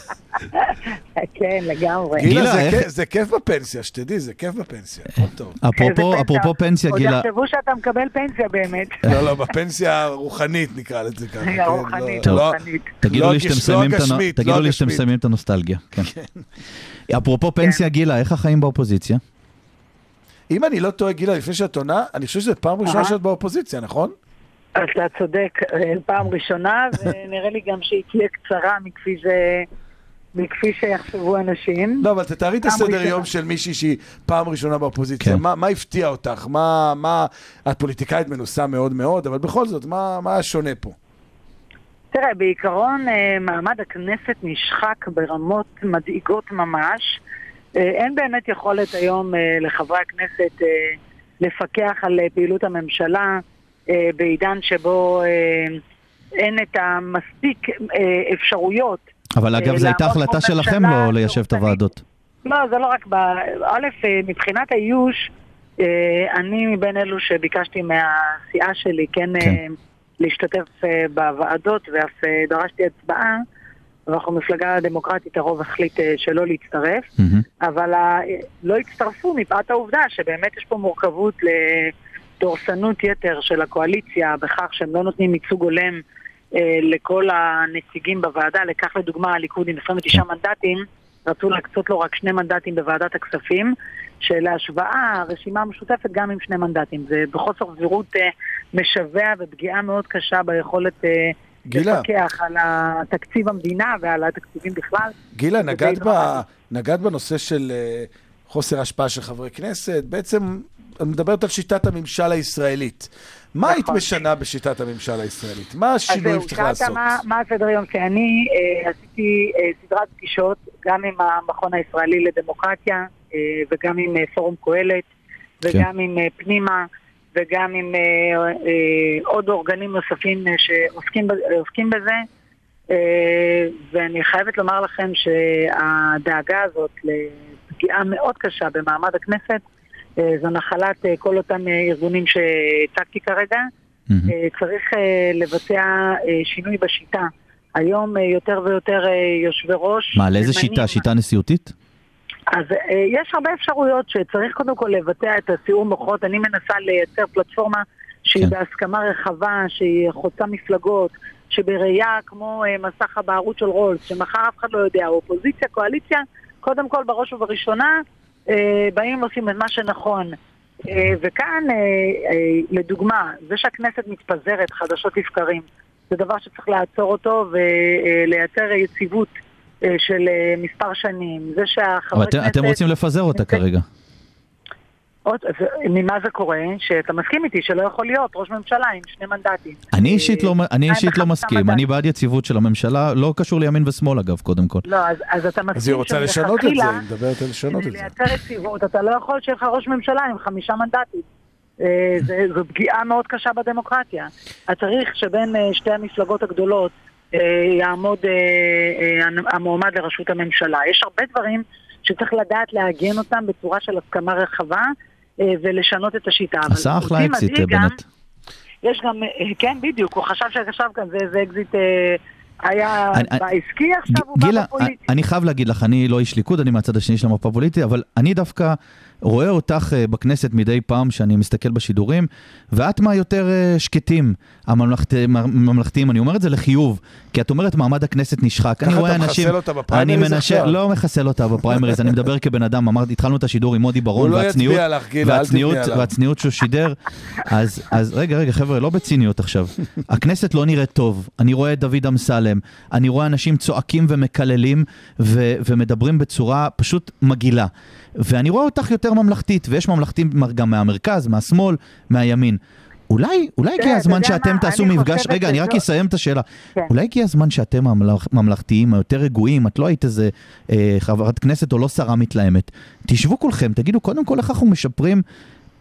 S7: כן, לגמרי.
S4: גילה,
S5: זה כיף- בפנסיה, שתדעי, זה כיף בפנסיה, הכל טוב.
S4: אפרופו, פנסיה,
S7: עוד
S4: גילה,
S7: יחשבו שאתה מקבל פנסיה באמת.
S5: לא, לא, בפנסיה הרוחנית נקרא לזה ככה. כן,
S7: הרוחנית,
S5: לא- לא-
S7: הרוחנית.
S4: תגידו לי שאתם
S5: הגש-
S4: מסיימים את הנו-
S5: הגשמית,
S4: תגידו לי שאתם. מסיימים את הנוסטלגיה. כן. אפרופו פנסיה, גילה, איך החיים באופוזיציה?
S5: אם אני לא טועה, גילה, לפני שאת עונה, אני חושב שזו פעם ראשונה
S7: אהה.
S5: שאת באופוזיציה, נכון?
S7: אתה צודק, אה, פעם ראשונה, ונראה לי גם שהיא תהיה קצרה מכפי זה... מכפי שיחשבו אנשים.
S5: לא, אבל תתארי את הסדר
S7: ראשונה.
S5: יום של מישהי שהיא פעם ראשונה באופוזיציה.
S4: כן.
S5: מה, מה הפתיע אותך? מה, מה... את פוליטיקאית מנוסה מאוד מאוד, אבל בכל זאת, מה, מה שונה פה?
S7: תראה, בעיקרון אה, מעמד הכנסת נשחק ברמות מדאיגות ממש. אה, אין באמת יכולת היום לחברי הכנסת לפקח על פעילות הממשלה בעידן שבו אה, אין את המספיק אה, אפשרויות.
S4: אבל אגב, זו הייתה החלטה שלכם לא ליישב את. הוועדות.
S7: לא, זה לא רק ב... א', אה, מבחינת האיוש, אה, אני מבין אלו שביקשתי מהסיעה שלי כן,
S4: כן.
S7: אה, להשתתף אה, בוועדות ואף אה, דרשתי הצבעה, ואנחנו מפלגה דמוקרטית, הרוב החליט אה, שלא להצטרף,
S4: מהמם.
S7: אבל ה- לא הצטרפו מפאת העובדה שבאמת יש פה מורכבות לדורסנות יתר של הקואליציה בכך שהם לא נותנים ייצוג הולם אה, לכל הנציגים בוועדה, לכך לדוגמה הליכוד עם 29 מנדטים, רצו להקצות לו רק שני מנדטים בוועדת הכספים, שלהשוואה, הרשימה המשותפת גם עם שני מנדטים. זה בחוסר סבירות אה, משווע ופגיעה מאוד קשה ביכולת אה,
S5: גילה.
S7: לפקח על תקציב המדינה ועל התקציבים בכלל.
S5: גילה, נגעת, ב. נגעת בנושא של אה, חוסר השפעה של חברי כנסת. בעצם, את מדברת על שיטת הממשל הישראלית. מה היית
S7: נכון.
S5: משנה בשיטת הממשל הישראלית? מה
S7: אז
S5: השינויים
S7: זהו,
S5: שצריך
S7: שאלת
S5: לעשות?
S7: מה, מה הסדר יום? כי אני אה, עשיתי אה, סדרת פגישות גם עם המכון הישראלי לדמוקרטיה אה, וגם עם אה, פורום קהלת וגם עם אה, פנימה וגם עם אה, אה, עוד אורגנים נוספים אה, שעוסקים בזה אה, ואני חייבת לומר לכם שהדאגה הזאת לפגיעה מאוד קשה במעמד הכנסת אה, זו נחלת אה, כל אותם אה, ארגונים שהצגתי כרגע. אה, צריך לבצע שינוי בשיטה. היום יותר ויותר יושבי ראש...
S4: מה, לאיזה שיטה? שיטה נשיאותית?
S7: אז יש הרבה אפשרויות שצריך קודם כל לבצע את הסיעור מוחות. אני מנסה לייצר פלטפורמה שהיא
S4: כן.
S7: בהסכמה רחבה, שהיא חוצה מפלגות, שבראייה כמו מסך הבערות של רולס, שמחר אף אחד לא יודע, אופוזיציה, קואליציה, קודם כל בראש ובראשונה אה, באים ועושים את מה שנכון. אה, וכאן, אה, אה, לדוגמה, זה שהכנסת מתפזרת חדשות לבקרים, זה דבר שצריך לעצור אותו ולייצר יציבות אה, של אה, מספר שנים. זה
S4: אבל
S7: שהחברי כנסת...
S4: אתם רוצים לפזר אותה כרגע.
S7: עוד, אז ממה זה קורה? שאתה מסכים איתי שלא יכול להיות ראש ממשלה עם שני מנדטים.
S4: אני אישית לא- אני
S7: אה,
S4: אישית לא מסכים,
S7: מנדטים.
S4: אני בעד יציבות של הממשלה, לא קשור לימין ושמאל אגב, קודם כל.
S7: לא, אז, אז אתה מסכים
S5: אז היא רוצה לשנות את זה, היא מדברת על לשנות
S7: כדי
S5: את זה.
S7: לייצר יציבות, אתה לא יכול שיהיה לך ראש ממשלה עם חמישה מנדטים. אה, זה- זו פגיעה מאוד קשה בדמוקרטיה. אתה צריך שבין אה, שתי המפלגות הגדולות אה, יעמוד אה, אה, המועמד לראשות הממשלה. יש הרבה דברים שצריך לדעת לעגן אותם בצורה של הסכמה רחבה אה, ולשנות את השיטה.
S4: עשה אחלה אקזיט,
S7: גם-
S4: בנט.
S7: יש גם, אה, כן, בדיוק, הוא חשב שישב כאן, זה איזה אקזיט אה, היה
S4: אני-
S7: בעסקי עכשיו, הוא בא
S4: גילה,
S7: בפוליטי.
S4: אני חייב להגיד לך, אני לא איש ליכוד, אני מהצד השני של המפה הפוליטית, אבל אני דווקא רואה אותך אה, בכנסת מדי פעם שאני מסתכל בשידורים, ואת מהיותר אה, שקטים, הממלכת- הממלכתיים, אני אומר את זה לחיוב, כי את אומרת מעמד הכנסת נשחק.
S5: ככה אתה
S4: אנשים...
S5: מחסל אותה בפריימריז עכשיו?
S4: לא מחסל אותה בפריימריז, אני מדבר כבן אדם, אמרתי, התחלנו את השידור עם מודי בר-און,
S5: הוא לא
S4: והצניעות, והצניעות. והצניעות שהוא שידר, אז, אז רגע, רגע, חבר'ה, לא בציניות עכשיו. הכנסת לא נראית טוב, אני רואה את דוד אמסלם, אני רואה אנשים צועקים ומקללים ו- ומדברים בצורה פשוט מגעילה. ואני רואה אותך יותר ממלכתית, ויש ממלכתים גם מהמרכז, מהשמאל, מהימין. אולי, אולי הגיע
S7: אתה
S4: הזמן שאתם? תעשו
S7: אני
S4: מפגש, רגע, אני רק אסיים את השאלה.
S7: כן.
S4: אולי הגיע הזמן שאתם הממלכ- ממלכתיים, היותר רגועים, את לא היית איזה אה, חברת כנסת או לא שרה מתלהמת. תשבו כולכם, תגידו קודם כל איך אנחנו משפרים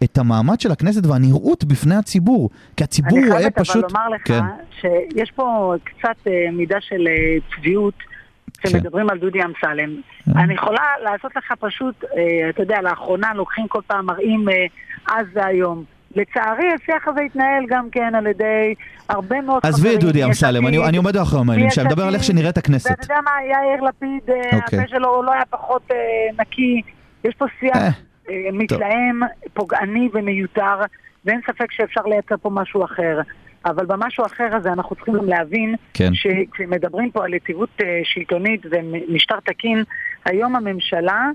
S4: את המעמד של הכנסת והנראות בפני הציבור. כי הציבור
S7: אני
S4: רואה
S7: חייבת
S4: פשוט...
S7: אבל לומר לך
S4: כן.
S7: שיש פה קצת אה, מידה של אה, צביעות כשמדברים על דודי אמסלם.
S4: כן.
S7: אני יכולה לעשות לך פשוט, אה, אתה יודע, לאחרונה לוקחים כל פעם, מראים אה, אז והיום. לצערי השיח הזה התנהל גם כן על ידי הרבה מאוד חברים.
S4: עזבי את דודי אמסלם, אני אני עומד מאחורי המילים, שאני מדבר על איך שנראית הכנסת.
S7: ואתה יודע מה, יאיר לפיד, אה,
S4: אוקיי.
S7: הפה שלו לא היה פחות אה, נקי. יש פה שיח
S4: אה,
S7: אה, מתלהם, פוגעני ומיותר, ואין ספק שאפשר לייצר פה משהו אחר. אבל במשהו האחר הזה אנחנו צריכים גם להבין
S4: כן.
S7: שכשמדברים פה על יציבות אה, שלטונית ומשטר תקין, היום הממשלה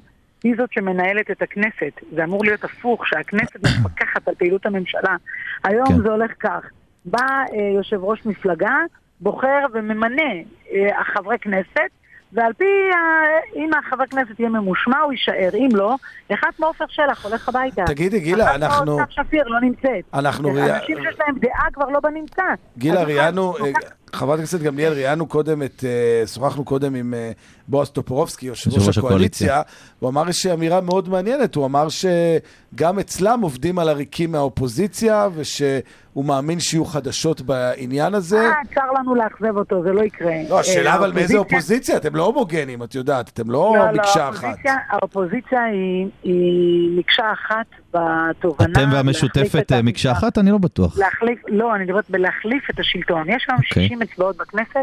S7: היא זאת שמנהלת את הכנסת. זה אמור להיות הפוך, שהכנסת מפקחת על פעילות הממשלה. היום
S4: כן.
S7: זה הולך כך, בא אה, יושב ראש מפלגה, בוחר וממנה אה, חברי כנסת, ועל פי, ה- אם החבר כנסת יהיה ממושמע, הוא יישאר. אם לא, אחד כמו עופר שלח הולך הביתה.
S5: תגידי, גילה,
S7: אחת כמו
S5: אנחנו-
S7: סתיו שפיר לא נמצאת.
S5: אנחנו
S7: אנשים שיש להם דעה כבר לא בנמצא.
S5: גילה, ראיינו, אה, חברת הכנסת גמליאל, ראיינו קודם את, אה, שוחחנו קודם עם אה, בועז טופורובסקי, יושב ראש הקואליציה, הוא אמר יש אמירה מאוד מעניינת, הוא אמר שגם אצלם עובדים על עריקים מהאופוזיציה, ושהוא מאמין שיהיו חדשות בעניין הזה.
S7: אה, צר לנו לאכזב אותו, זה לא יקרה.
S5: לא, השאלה
S7: אה,
S5: אבל מאיזה
S7: האופוזיציה-
S5: אופוזיציה? אתם לא הומוגנים, את יודעת, אתם לא
S7: לא, לא,
S5: מקשה אחת.
S7: האופוזיציה- האופוזיציה היא- היא מקשה אחת בתובנה...
S4: אתם והמשותפת אה, מקשה. אחת? אני לא בטוח.
S7: להחליף, לא, אני מדברת בלהחליף את השלטון. יש היום
S4: אוקיי.
S7: 60 אצבעות בכנסת,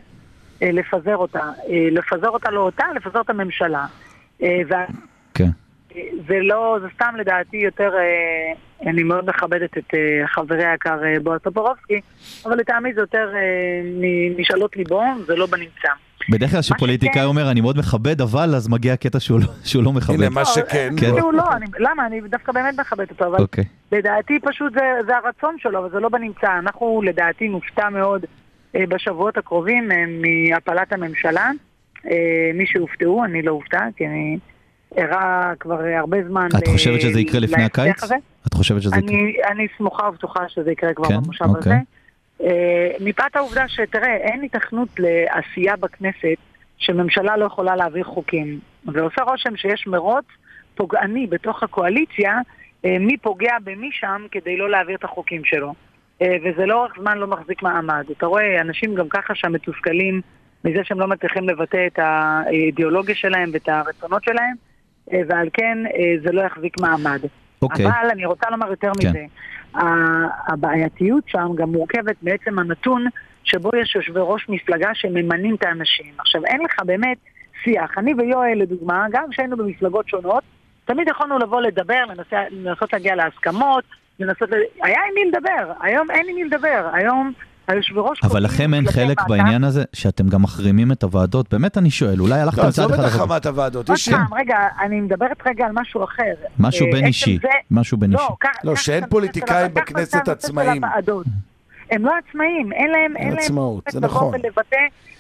S7: אה, לפזר אותה. אה, לפזר אותה לא אותה, לפזר את הממשלה. וה-
S4: כן.
S7: זה לא, זה סתם לדעתי יותר, אני מאוד מכבדת את חברי היקר בועז טופורובסקי, אבל לטעמי זה יותר משאלות ליבו, זה לא בנמצא.
S4: בדרך כלל כשפוליטיקאי
S7: שכן-
S4: אומר, אני מאוד מכבד, אבל אז מגיע הקטע שהוא לא- שהוא לא מכבד.
S5: הנה, מה שכן,
S4: כן.
S7: הוא לא, אני- למה? אני דווקא באמת מכבדת אותו, אבל
S4: אוקיי.
S7: לדעתי פשוט זה, זה הרצון שלו, אבל זה לא בנמצא. אנחנו לדעתי נופתע מאוד אה, בשבועות הקרובים אה, מהפלת הממשלה. אה, מי שהופתעו, אני לא אופתע, כי אני ערה כבר הרבה זמן
S4: את חושבת שזה יקרה לפני הקיץ?
S7: הזה.
S4: את חושבת שזה יקרה?
S7: אני, אני סמוכה ובטוחה שזה יקרה כבר
S4: כן?
S7: במושב
S4: אוקיי.
S7: הזה. אה, מפאת העובדה שתראה, אין היתכנות לעשייה בכנסת שממשלה לא יכולה להעביר חוקים. ועושה רושם שיש מרוץ פוגעני בתוך הקואליציה, אה, מי פוגע במי שם כדי לא להעביר את החוקים שלו. אה, וזה לאורך זמן לא מחזיק מעמד. אתה רואה, אנשים גם ככה שם מתוסכלים מזה שהם לא מצליחים לבטא את האידיאולוגיה שלהם ואת הרצונות שלהם, ועל כן זה לא יחזיק מעמד.
S4: אוקיי.
S7: אבל אני רוצה לומר יותר
S4: כן.
S7: מזה. הבעייתיות שם גם מורכבת בעצם הנתון שבו יש יושבי ראש מפלגה שממנים את האנשים. עכשיו, אין לך באמת שיח. אני ויואל, לדוגמה, גם כשהיינו במפלגות שונות, תמיד יכולנו לבוא לדבר, לנסה, לנסות להגיע להסכמות, לנסות... היה עם מי לדבר, היום אין עם מי לדבר. היום היושבי ראש...
S4: אבל לכם אין חלק
S7: מעקב.
S4: בעניין הזה, שאתם גם מחרימים את הוועדות? באמת אני שואל, אולי הלכתם
S5: לא,
S4: צעד
S5: עזוב את
S4: אחד אחר.
S5: החרמת הוועדות.
S7: עוד
S5: יש...
S7: פעם, רגע, אני מדברת רגע על משהו אחר.
S4: משהו
S7: אה,
S4: בין אישי,
S7: זה-
S4: משהו בין אישי.
S7: לא, קח-
S5: לא, שאין פוליטיקאים בכנסת עצמאים.
S7: הם לא עצמאים, אין להם... אין להם
S5: עצמאות, זה נכון.
S7: ולבטא,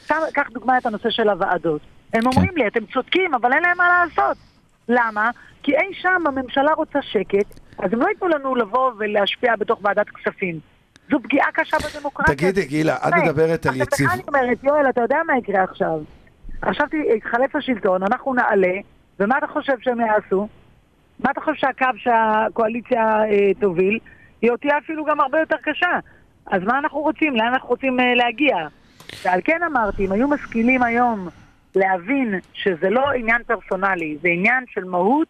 S7: קח- קח דוגמא את הנושא של הוועדות. הם
S4: כן.
S7: אומרים לי, אתם צודקים, אבל אין להם מה לעשות. למה? כי אי שם הממשלה רוצה שקט, אז הם לא ייתנו לנו לבוא ולהשפיע בתוך ועדת כספים. זו פגיעה קשה בדמוקרטיה.
S5: תגידי, גילה, את. מדברת על
S7: עכשיו,
S5: יציב...
S7: לך אני אומרת, יואל, אתה יודע מה יקרה עכשיו? עכשיו יתחלף השלטון, אנחנו נעלה, ומה אתה חושב שהם יעשו? מה אתה חושב שהקו שהקואליציה אה, תוביל? היא תהיה אפילו גם הרבה יותר קשה. אז מה אנחנו רוצים? לאן אנחנו רוצים אה, להגיע? ועל כן אמרתי, אם היו משכילים היום להבין שזה לא עניין פרסונלי, זה עניין של מהות,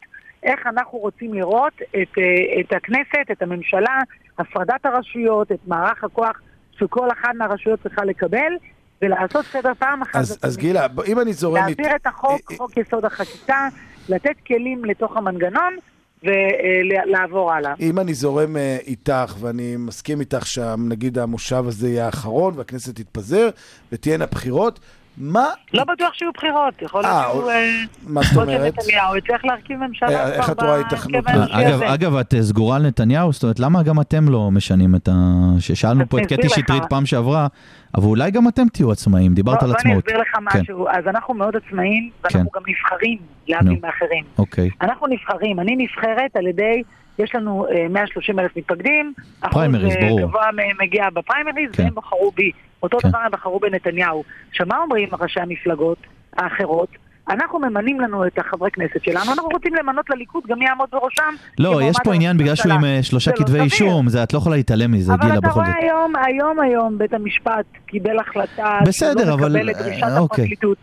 S7: איך אנחנו רוצים לראות את, אה, את הכנסת, את הממשלה, הפרדת הרשויות, את מערך הכוח שכל אחת מהרשויות צריכה לקבל, ולעשות סדר פעם אחת.
S5: אז אז גילה, אם אני זורם...
S7: להעביר את החוק,
S5: אה,
S7: חוק יסוד החקיקה, לתת כלים לתוך המנגנון ולעבור הלאה.
S5: אם אני זורם אה, איתך, ואני מסכים איתך שנגיד המושב הזה יהיה האחרון והכנסת תתפזר ותהיינה בחירות, מה...
S7: לא בטוח שיהיו בחירות, יכול
S5: אה,
S7: להיות שהוא... אה,
S5: מה זאת אומרת?
S7: שנתניהו יצליח להרכיב ממשלה
S5: אה, איך את רואה?
S7: האנושי
S4: אגב, את אה, סגורה על נתניהו? זאת אומרת, למה גם אתם לא משנים את ה... ששאלנו פה את קטי. שטרית פעם שעברה, אבל אולי גם אתם תהיו עצמאים, דיברת
S7: בוא-
S4: על
S7: בוא אני
S4: עצמאות.
S7: אסביר לך
S4: כן.
S7: משהו. אז אנחנו מאוד עצמאים, ואנחנו
S4: כן.
S7: גם נבחרים, להבדיל. מאחרים.
S4: אוקיי.
S7: אנחנו נבחרים, אני נבחרת על ידי, יש לנו אה, 130 אלף מתפקדים,
S4: פריימריז,
S7: אחוז אה,
S4: ברור.
S7: גבוה מהם מגיע בפריימריז,
S4: כן.
S7: והם בחרו בי. אותו
S4: כן.
S7: דבר הם בחרו בנתניהו. עכשיו, מה אומרים ראשי המפלגות האחרות? אנחנו ממנים לנו את החברי כנסת שלנו, אנחנו רוצים למנות לליכוד גם מי יעמוד בראשם.
S4: לא, יש פה עניין בגלל שהוא עם. אה, שלושה
S7: לא
S4: כתבי. אישום, זה את לא יכולה להתעלם מזה,
S7: אבל
S4: גילה,
S7: אתה
S4: בכל
S7: רואה
S4: זאת.
S7: היום, היום היום בית המשפט קיבל החלטה
S4: בסדר, אבל,
S7: מקבל את דרישת
S4: אה, אוקיי.
S7: הפרקליטות.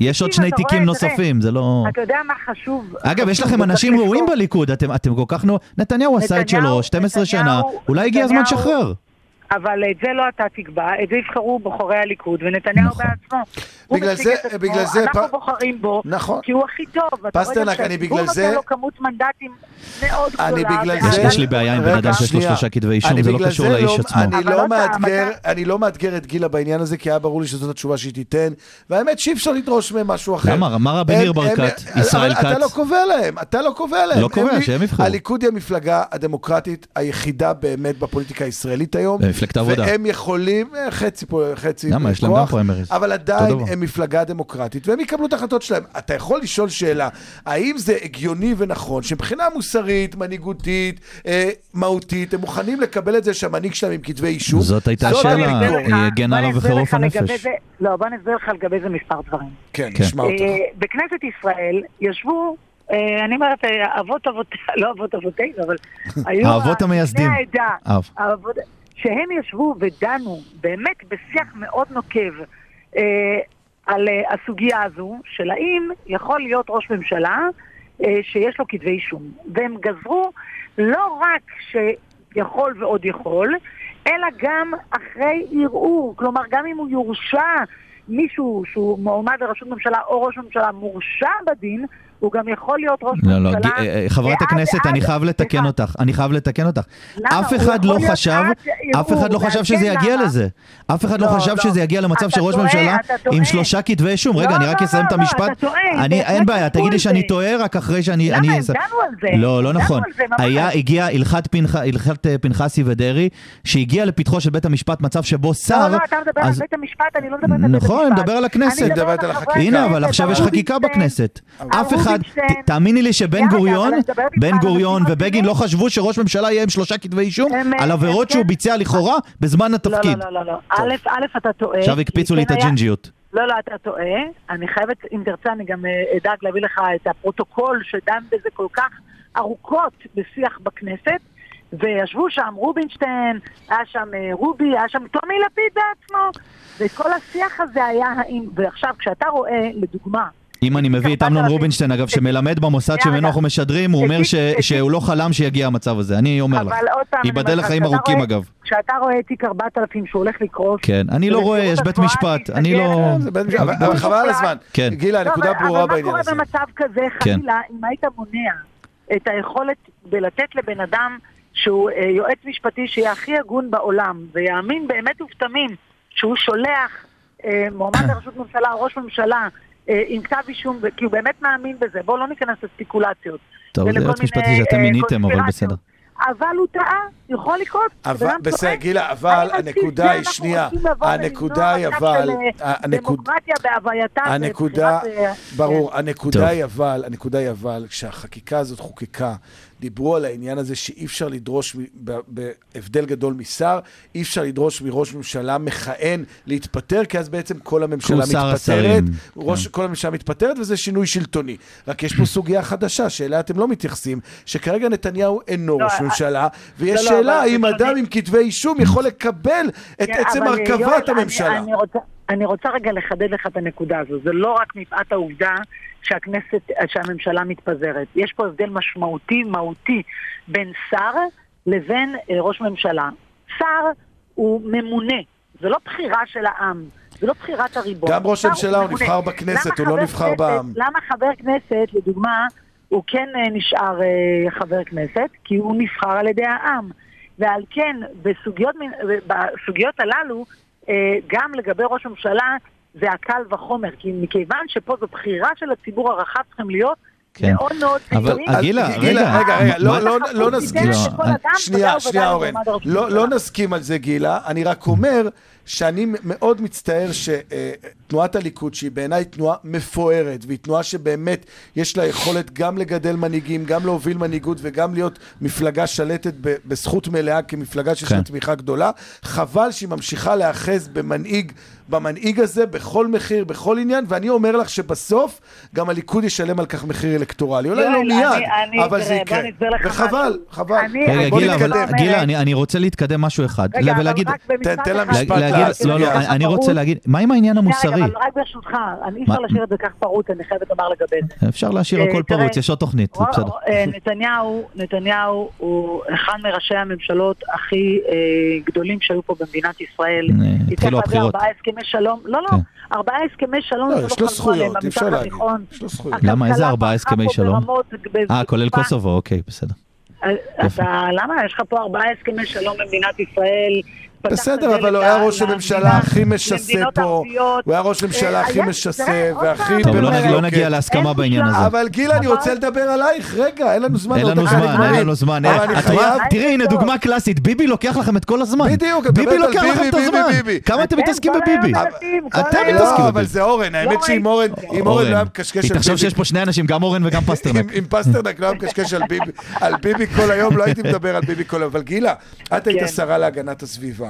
S4: יש עוד שני תיקים נוספים, זה לא...
S7: אתה יודע מה חשוב?
S4: אגב, יש לכם אנשים ראויים. בליכוד, אתם כל כך. נתניהו עשה את שלו,
S7: נתניהו-
S4: 12 שנה, אולי הגיע הזמן לשחרר.
S7: אבל את זה לא אתה תקבע, את זה יבחרו בוחרי הליכוד, ונתניהו
S4: נכון.
S7: בעצמו. הוא
S5: בגלל זה-
S7: עצמו,
S5: בגלל זה
S7: אנחנו
S5: פ-
S7: בוחרים בו,
S5: נכון.
S7: כי הוא הכי טוב.
S5: פסטרנק, אני בגלל זה-
S7: נותן לו כמות מנדטים מאוד גדולה.
S5: אני בגלל זה...
S4: יש לי בעיה עם בן אדם שיש לו. שלושה כתבי אישום,
S5: אני
S4: זה לא קשור
S5: זה
S4: לאיש
S5: לא-
S4: עצמו.
S5: אני לא מאתגר,
S7: אתה-
S5: אני לא מאתגר את גילה בעניין הזה, כי היה ברור לי שזאת התשובה שהיא תיתן, והאמת שאי אפשר לדרוש מהם משהו אחר.
S4: למה?
S5: הם-
S4: בניר
S5: הם-
S4: ברקת, ישראל
S5: אתה לא
S4: כץ?
S5: קובע להם, אתה לא קובע להם.
S4: לא קובע,
S5: הם-
S4: שהם יבחרו.
S5: הליכוד היא המפלגה הדמוקרטית היחידה באמת בפוליטיקה הישראלית היום.
S4: במפלגת העבודה.
S5: והם יכולים, אה, חצי פה, חצי
S4: למה? יש להם גם פריימריז.
S5: אבל עדיין. הם מפלגה דמוקרטית, והם יקבלו את ההחלטות שלהם. אתה יכול לשאול שאלה, האם זה הגיוני ונכון שמבחינה מוסרית, מנהיגותית, אה, מהותית, הם מוכנים לקבל את זה שהמנהיג שלהם עם כתבי אישום?
S4: זאת הייתה השאלה, היא הגנה עליו בחירוף הנפש.
S7: לא, בוא אני אסביר לך לגבי זה מספר דברים.
S5: כן,
S4: כן.
S5: נשמע אותך.
S7: אה, בכנסת ישראל ישבו, אה, אני אומרת, אבות אבות, לא אבות אבותינו, אבל היו...
S4: האבות המייסדים.
S7: בני העדה, שהם ישבו ודנו באמת בשיח מאוד נוקב אה, על אה, הסוגיה הזו, של האם יכול להיות ראש ממשלה אה, שיש לו כתבי אישום. והם גזרו לא רק שיכול ועוד יכול, אלא גם אחרי ערעור. כלומר, גם אם הוא יורשע, מישהו שהוא מועמד לראשות ממשלה או ראש ממשלה מורשע בדין, הוא גם יכול להיות ראש
S4: לא, לא,
S7: ממשלה.
S4: ג- אה, אה, חברת
S7: ועד-
S4: הכנסת, אני חייב לתקן אותך, אני חייב לתקן אותך.
S7: למה?
S4: אף אחד לא חשב, אף אחד לא חשב שזה יגיע? לזה. אף אחד לא
S7: לא,
S4: חשב
S7: לא.
S4: שזה יגיע למצב שראש ממשלה. עם שלושה כתבי אישום. רגע,
S7: לא,
S4: אני רק
S7: לא,
S4: אסיים את
S7: לא, לא,
S4: המשפט. אין בעיה, תגידי שאני. טועה, רק אחרי שאני...
S7: למה? הגענו על זה.
S4: לא, לא נכון. היה, הגיע הלכת פנח- הלכת אה, פנחסי ודרעי, שהגיע לפתחו של בית המשפט מצב שבו שר...
S7: לא, לא, אתה מדבר על בית המשפט, אני לא מדברת על בית המשפט.
S4: נכון, אני מדבר על הכנסת. הנה, אבל עכשיו יש חקיקה
S7: רובינשטיין,
S4: בכנסת. אף אחד, ת- תאמיני לי שבן גוריון, בן גוריון ובגין לא. חשבו שראש ממשלה יהיה עם שלושה כתבי אישום על
S7: אה,
S4: עבירות
S7: כן.
S4: שהוא ביצע לכאורה בזמן
S7: לא,
S4: התפקיד.
S7: לא, לא, לא, לא. א', אתה טועה.
S4: עכשיו הקפיצו לי את הג'ינג'יות.
S7: לא, לא, אתה טועה. אני חייבת, אם תרצה, אני גם אה, אדאג להביא לך את הפרוטוקול שדן בזה כל כך ארוכות בשיח בכנסת. וישבו שם רובינשטיין, היה שם אה, רובי, היה שם טומי לפיד בעצמו. וכל השיח הזה היה האם... ועכשיו, כשאתה רואה, לדוגמה,
S4: אם אני מביא את אמנון. רובינשטיין, אגב, שמלמד במוסד שממנו. אנחנו משדרים, הוא אומר. שהוא לא חלם שיגיע המצב הזה. אני אומר לך.
S7: אבל עוד פעם, אני
S4: ייבדל לחיים ארוכים, אגב.
S7: כשאתה רואה את תיק 4000 שהוא הולך לקרות...
S4: כן, אני לא רואה, יש בית משפט. אני
S7: להסתגר,
S4: לא...
S5: אבל- אבל חבל על. הזמן.
S4: כן.
S5: גילה,
S7: לא,
S5: הנקודה
S7: אבל-
S5: ברורה
S7: אבל
S5: בעניין
S7: מה
S5: הזה.
S7: קורה במצב כזה,
S4: כן.
S7: חלילה, אם היית מונע את היכולת בלתת לבן אדם שהוא אה, יועץ משפטי שיהיה הכי הגון בעולם, ויאמין באמת ובתמים שהוא שולח אה, מועמד לראשות ממשלה או ראש ממשלה עם כתב אישום, כי הוא באמת מאמין בזה, בואו לא ניכנס לספקולציות.
S4: טוב, זה יועץ משפטי שאתם
S7: אה,
S4: מיניתם, אבל. בסדר.
S7: אבל הוא טעה, יכול לקרות.
S5: אבל- בסדר. גילה, אבל הנקודה היא, שנייה, הנקודה היא אבל,
S7: אה, דמוקרטיה בהווייתה.
S5: הנקודה,
S7: אה,
S5: ברור. הנקודה. היא אבל, הנקודה היא אבל, כשהחקיקה הזאת חוקקה, דיברו על העניין הזה שאי אפשר לדרוש, בהבדל גדול משר, אי אפשר לדרוש מראש ממשלה מכהן להתפטר, כי אז בעצם כל הממשלה מתפטרת, ראש,
S4: כן.
S5: כל הממשלה מתפטרת וזה שינוי שלטוני. רק יש פה סוגיה חדשה שאליה אתם לא מתייחסים, שכרגע נתניהו אינו
S7: לא,
S5: ראש
S7: אה,
S5: ממשלה, ויש
S7: לא, לא,
S5: שאלה האם אדם. עם כתבי אישום יכול לקבל את
S7: כן,
S5: עצם הרכבת
S7: אני-
S5: הממשלה.
S7: אני רוצה- אני רוצה רגע לחדד לך את הנקודה הזו. זה לא רק מפאת העובדה שהכנסת, שהממשלה מתפזרת. יש פה הבדל משמעותי, מהותי, בין שר לבין אה, ראש ממשלה. שר הוא ממונה, זה לא בחירה של העם. זה לא בחירת הריבון.
S5: גם ראש הממשלה הוא
S7: ממונה.
S5: נבחר בכנסת, הוא לא נבחר
S7: כנסת-
S5: בעם.
S7: למה חבר כנסת, לדוגמה, הוא כן אה, נשאר אה, חבר כנסת? כי הוא נבחר על ידי העם. ועל כן, בסוגיות, בסוגיות הללו, גם לגבי ראש ממשלה, זה הקל וחומר. כי מכיוון שפה זו בחירה של הציבור הרחב, צריכים להיות
S4: כן.
S7: מאוד מאוד
S4: אבל
S7: זהירים.
S5: אז
S4: גילה, רגע,
S5: רגע, רגע, לא, לא, לא נסכים.
S4: לא,
S5: שנייה, שנייה, אורן. לא. לא נסכים על זה, גילה. אני רק אומר שאני מאוד מצטער שתנועת הליכוד, שהיא בעיניי תנועה מפוארת, והיא תנועה שבאמת יש לה יכולת גם לגדל מנהיגים, גם להוביל מנהיגות וגם להיות מפלגה שלטת ב- בזכות מלאה כמפלגה שיש לה
S4: כן.
S5: תמיכה גדולה. חבל שהיא ממשיכה להיאחז במנהיג, במנהיג הזה, בכל מחיר, בכל עניין, ואני אומר לך שבסוף גם הליכוד ישלם על כך מחיר אלקטורלי. אולי לא מיד,
S7: אני-
S5: אבל זה יקרה. וחבל. חבל.
S7: אני-
S4: רגע, גילה, אבל- גילה, אני אני רוצה להתקדם משהו אחד.
S7: רגע, אבל. רק במשפט
S5: תן- תן לה
S7: אחד.
S5: משפט
S4: להגיד, לא, לא. אני רוצה להגיד, מה עם העניין המוסרי?
S7: רגע, אבל רק ברשותך, אני אפשר להשאיר את זה כך פרוץ, אני חייבת לומר לגבי זה.
S4: אפשר להשאיר
S7: אה,
S4: הכל פרוץ, יש עוד תוכנית, זה בסדר.
S7: אה, נתניהו, נתניהו הוא אחד מראשי הממשלות הכי אה, גדולים שהיו פה במדינת ישראל.
S4: אה,
S7: הצליח
S4: התחילו
S7: להביא
S4: הבחירות.
S7: ארבעה הסכמי שלום, לא, לא,
S4: כן.
S7: ארבעה הסכמי שלום,
S5: לא, יש לו זכויות,
S7: עליהם
S5: אי אפשר להגיד.
S4: למה? איזה ארבעה הסכמי שלום? אה, כולל קוסובו, אוקיי, בסדר.
S7: אתה, למה? יש לך פה ארבעה הסכמי שלום במדינת ישראל.
S5: בסדר, אבל הוא היה ראש הממשלה
S7: למדינה-
S5: הכי משסה פה. הוא היה ראש הממשלה
S7: אה,
S5: הכי משסה והכי
S4: טוב, לא. נגיע- לא נגיע להסכמה בעניין. הזה.
S5: אבל גילה, אני
S7: אבל-
S5: רוצה לדבר עלייך. רגע, אין לנו זמן.
S4: אין לנו זמן. אין לנו זמן.
S5: אבל.
S4: תראי, הנה. דוגמה קלאסית, ביבי לוקח לכם את כל הזמן.
S5: בדיוק,
S4: ביבי לוקח לכם את הזמן. כמה אתם מתעסקים בביבי? אתם. מתעסקים
S5: לא, אבל
S4: בביבי.
S5: זה אורן. האמת
S7: לא
S5: שאם. אורן לא היה מקשקש
S4: היא
S5: על
S4: תחשוב
S5: ביבי...
S4: שיש פה שני אנשים, גם אורן וגם פסטרנק.
S5: אם פסטרנק לא היה מקשקש על ביבי, כל היום, לא הייתי מדבר על ביבי כל היום. אבל גילה, את היית
S7: כן.
S5: שרה להגנת הסביבה.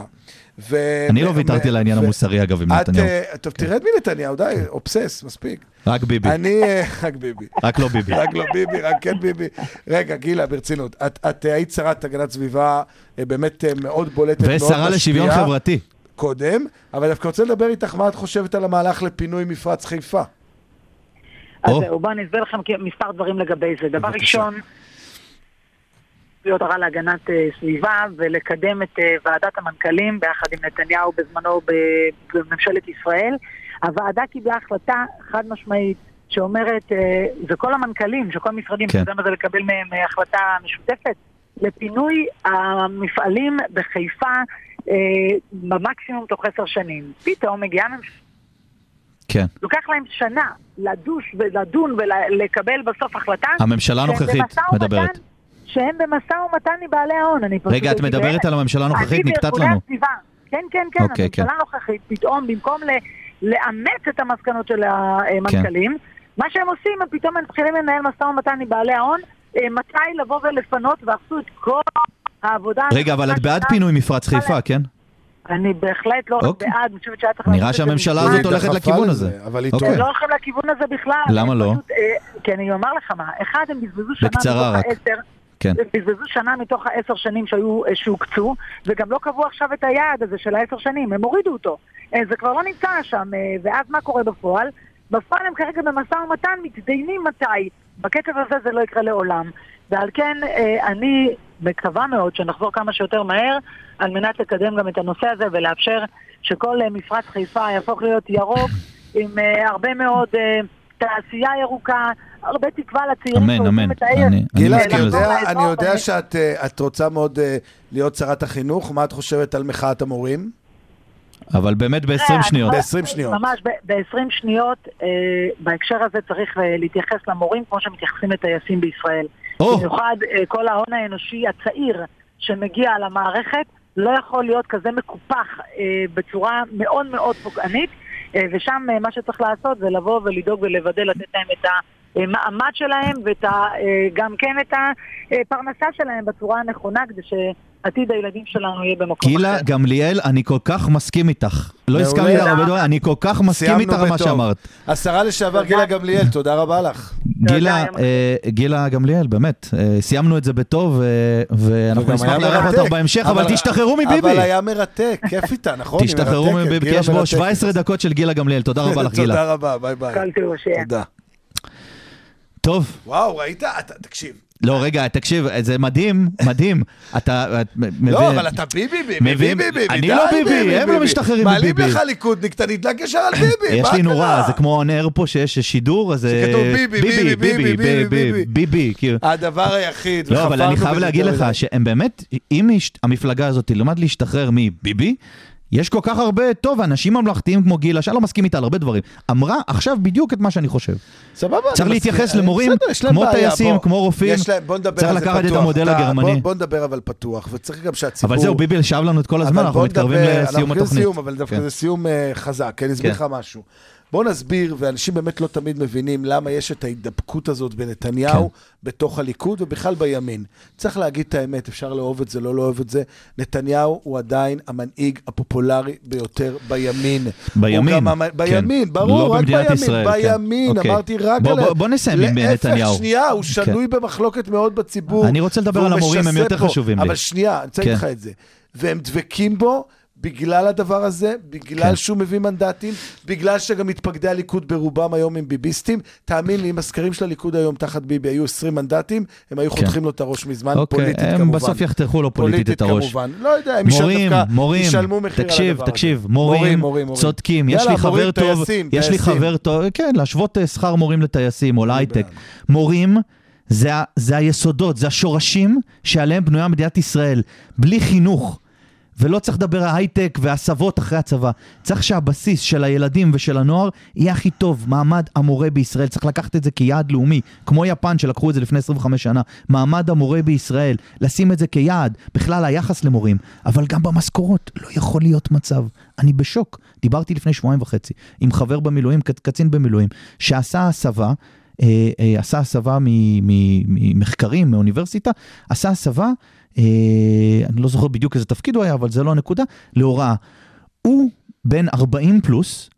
S5: ו-
S4: אני לא ויתרתי על העניין
S5: ו-
S4: המוסרי, אגב, עם
S5: את,
S4: נתניהו.
S5: אה, טוב, תרד מנתניהו, די, אובסס, מספיק.
S4: רק ביבי,
S5: אני, אה, רק ביבי.
S4: רק לא ביבי.
S5: רק לא ביבי, רק כן ביבי. רגע, גילה, ברצינות. את, את היית שרת הגנת סביבה אה, באמת מאוד בולטת, מאוד
S4: ושרה לשוויון
S5: משפיעה
S4: חברתי.
S5: קודם, אבל דווקא רוצה לדבר איתך מה את חושבת על המהלך לפינוי מפרץ חיפה.
S7: אז. זהו, בואו אני אסביר לכם מספר דברים לגבי זה. דבר. ראשון, להיות הרע להגנת אה, סביבה ולקדם את אה, ועדת המנכ"לים ביחד עם נתניהו בזמנו בממשלת ישראל. הוועדה קיבלה החלטה חד משמעית שאומרת, אה, וכל המנכ"לים של כל המשרדים,
S4: כן.
S7: כן. זה לקבל מהם החלטה משותפת, לפינוי המפעלים בחיפה במקסימום תוך עשר שנים. פתאום מגיעה ממשלה,
S4: כן.
S7: לוקח להם שנה לדוש ולדון ולקבל בסוף החלטה.
S4: הממשלה הנוכחית מדברת.
S7: שהם במשא ומתן עם בעלי ההון. אני פשוט
S4: רגע, את מדברת. על הממשלה הנוכחית?
S7: אני
S4: נקטעת
S7: בארגוני
S4: לנו.
S7: הסביבה. כן, כן, כן,
S4: אוקיי,
S7: הממשלה
S4: כן.
S7: הנוכחית, פתאום, במקום ל- לאמץ את המסקנות של המנכ"לים, מה שהם עושים, הם פתאום הם מתחילים לנהל משא ומתן עם בעלי ההון, אה, מתי לבוא ולפנות, ועשו את כל העבודה...
S4: רגע, אבל את בעד. פינוי מפרץ חיפה, כן?
S7: אני בהחלט לא רק
S4: אוקיי.
S7: בעד, אני חושבת שהיה צריך...
S4: נראה שהממשלה. הזאת הולכת לכיוון הזה.
S5: אבל היא
S4: אוקיי.
S7: הם
S5: טועה.
S7: לא הולכים לכיוון הזה בכלל.
S4: למה לא?
S7: אה, כי אני אומר לך מה, אחד, הם בזבזו שנה
S4: רק.
S7: העשר,
S4: כן.
S7: בזבזו שנה מתוך העשר שנים שהיו, אה, שהוקצו, וגם לא קבעו עכשיו את היעד הזה של העשר שנים, הם הורידו אותו. אה, זה כבר לא נמצא שם, אה, ואז מה קורה בפועל? בפועל הם כרגע במשא ומתן מתדיינים מתי. בקצב הזה זה לא יקרה לעולם. ועל כן אני מקווה מאוד שנחזור כמה שיותר מהר על מנת לקדם גם את הנושא הזה ולאפשר שכל מפרץ חיפה יהפוך להיות ירוק עם הרבה מאוד תעשייה ירוקה, הרבה תקווה לצעירים
S4: אמן.
S7: את העיר.
S4: אני- אני
S5: גילה, אני. יודע,
S7: לאזור
S5: אני יודע שאת אה, את רוצה מאוד אה, להיות שרת החינוך, מה את חושבת על מחאת המורים?
S4: אבל באמת ב-20
S7: תראה,
S4: שניות.
S7: אני-
S5: ב-20 שניות.
S7: ממש ב-20 שניות, אה, בהקשר הזה צריך להתייחס למורים כמו שמתייחסים לטייסים בישראל. במיוחד כל ההון האנושי הצעיר שמגיע למערכת לא יכול להיות כזה מקופח בצורה מאוד מאוד פוגענית, ושם מה שצריך לעשות זה לבוא ולדאוג ולוודא לתת להם את המעמד שלהם וגם כן את הפרנסה שלהם בצורה הנכונה כדי שעתיד הילדים שלנו יהיה במקום
S4: גילה
S7: אחר.
S4: גמליאל, אני כל כך מסכים איתך. לא. הסכמתי לך הרבה דברים, אני כל כך מסכים איתך על מה. שאמרת.
S5: השרה לשעבר גילה גמליאל, תודה רבה לך.
S4: גילה, אה, גילה גמליאל, באמת, אה, סיימנו את זה בטוב, אה, ואנחנו נשמח לארח. אותך בהמשך, אבל תשתחררו
S5: אבל
S4: מביבי.
S5: היה מרתק, כיף איתה, נכון?
S4: תשתחררו מביבי, כי
S5: גילה
S4: יש בו
S5: מרתקת.
S4: 17 דקות של גילה גמליאל. תודה רבה לך, גילה.
S5: תודה רבה, ביי ביי.
S7: כל טוב, שיהיה.
S4: טוב,
S5: וואו, ראית? אתה- תקשיב.
S4: לא, רגע, תקשיב, זה מדהים, מדהים. אתה את מבין...
S5: לא, אבל אתה ביבי, ביבי, ביבי, ביבי,
S4: אני לא ביבי, הם לא משתחררים
S5: מעלים
S4: מביבי.
S5: לך ליכודניק, אתה נדלק ישר על ביבי,
S4: יש
S5: מה
S4: לי נורה,
S5: קרה?
S4: זה כמו air פה שיש שידור, אז... אה,
S5: שכתוב ביבי, ביבי, ביבי, ביבי, ביבי.
S4: כאילו.
S5: הדבר היחיד,
S4: לא, אבל אני חייב להגיד לך. שהם באמת, אם יש- המפלגה הזאת תלמד להשתחרר מביבי, יש כל כך הרבה, טוב, אנשים ממלכתיים כמו גילה, שאני לא מסכים איתה על הרבה דברים, אמרה עכשיו בדיוק את מה שאני חושב.
S5: סבבה,
S4: צריך. להתייחס
S5: אני-
S4: למורים כמו טייסים. כמו רופאים. צריך לקחת את. המודל הגרמני.
S5: בוא- נדבר אבל פתוח, וצריך גם שהציבור...
S4: אבל זהו, ביבי ישב לנו את כל הזמן, אנחנו מתקרבים לסיום
S5: אנחנו
S4: התוכנית.
S5: לסיום, אבל דווקא
S4: כן.
S5: זה סיום אה, חזק, כי אני אסביר
S4: כן.
S5: לך משהו. בוא נסביר, ואנשים באמת לא תמיד מבינים למה יש את ההידבקות הזאת בנתניהו
S4: כן.
S5: בתוך הליכוד ובכלל בימין. צריך להגיד את האמת, אפשר לאהוב את זה, לא לאהוב את זה. נתניהו הוא עדיין המנהיג הפופולרי ביותר בימין.
S4: בימין,
S5: המ...
S4: כן.
S5: בימין, ברור,
S4: לא
S5: רק בימין.
S4: ישראל, כן.
S5: בימין,
S4: אוקיי.
S5: אמרתי רק
S4: בוא-
S5: על...
S4: בוא- בוא נסיים עם נתניהו.
S5: להפך, שנייה, הוא
S4: כן.
S5: שנוי במחלוקת מאוד בציבור.
S4: אני רוצה לדבר על המורים, הם יותר
S5: פה.
S4: חשובים לי.
S5: אבל שנייה, אני רוצה להגיד
S4: כן.
S5: לך את זה. והם דבקים בו בגלל הדבר הזה, בגלל
S4: כן.
S5: שהוא מביא מנדטים, בגלל שגם מתפקדי הליכוד ברובם היום הם ביביסטים. תאמין לי, אם הסקרים של הליכוד היום תחת ביבי היו 20 מנדטים, הם היו
S4: כן.
S5: חותכים לו את הראש מזמן,
S4: אוקיי,
S5: פוליטית
S4: הם
S5: כמובן.
S4: בסוף יחתכו לו פוליטית את הראש.
S5: כמובן. לא יודע, הם
S4: מורים,
S5: דווקא-
S4: מורים,
S5: ישלמו מחיר על
S4: תקשיב,
S5: הדבר הזה.
S4: תקשיב, מורים,
S5: מורים, מורים.
S4: צודקים, יש
S5: יאללה,
S4: לי חבר
S5: מורים,
S4: טוב,
S5: טייסים,
S4: יש לי
S5: טייסים.
S4: חבר טוב, כן, להשוות אה, שכר מורים לטייסים או להייטק. מורים זה, זה היסודות, זה השורשים שעליהם בנויה מדינת ישראל. בלי חינוך, ולא צריך לדבר על הייטק והסבות אחרי הצבא. צריך שהבסיס של הילדים ושל הנוער יהיה הכי טוב. מעמד המורה בישראל, צריך לקחת את זה כיעד לאומי, כמו יפן שלקחו את זה לפני 25 שנה. מעמד המורה בישראל, לשים את זה כיעד, בכלל היחס למורים, אבל גם במשכורות, לא יכול להיות מצב. אני בשוק. דיברתי לפני שבועיים וחצי עם חבר במילואים, קצ- קצין במילואים, שעשה הסבה. אה, אה, עשה הסבה ממחקרים, מאוניברסיטה, עשה הסבה, אני לא זוכר בדיוק איזה תפקיד הוא היה, אבל זה לא הנקודה, להוראה. הוא בן 40 פלוס,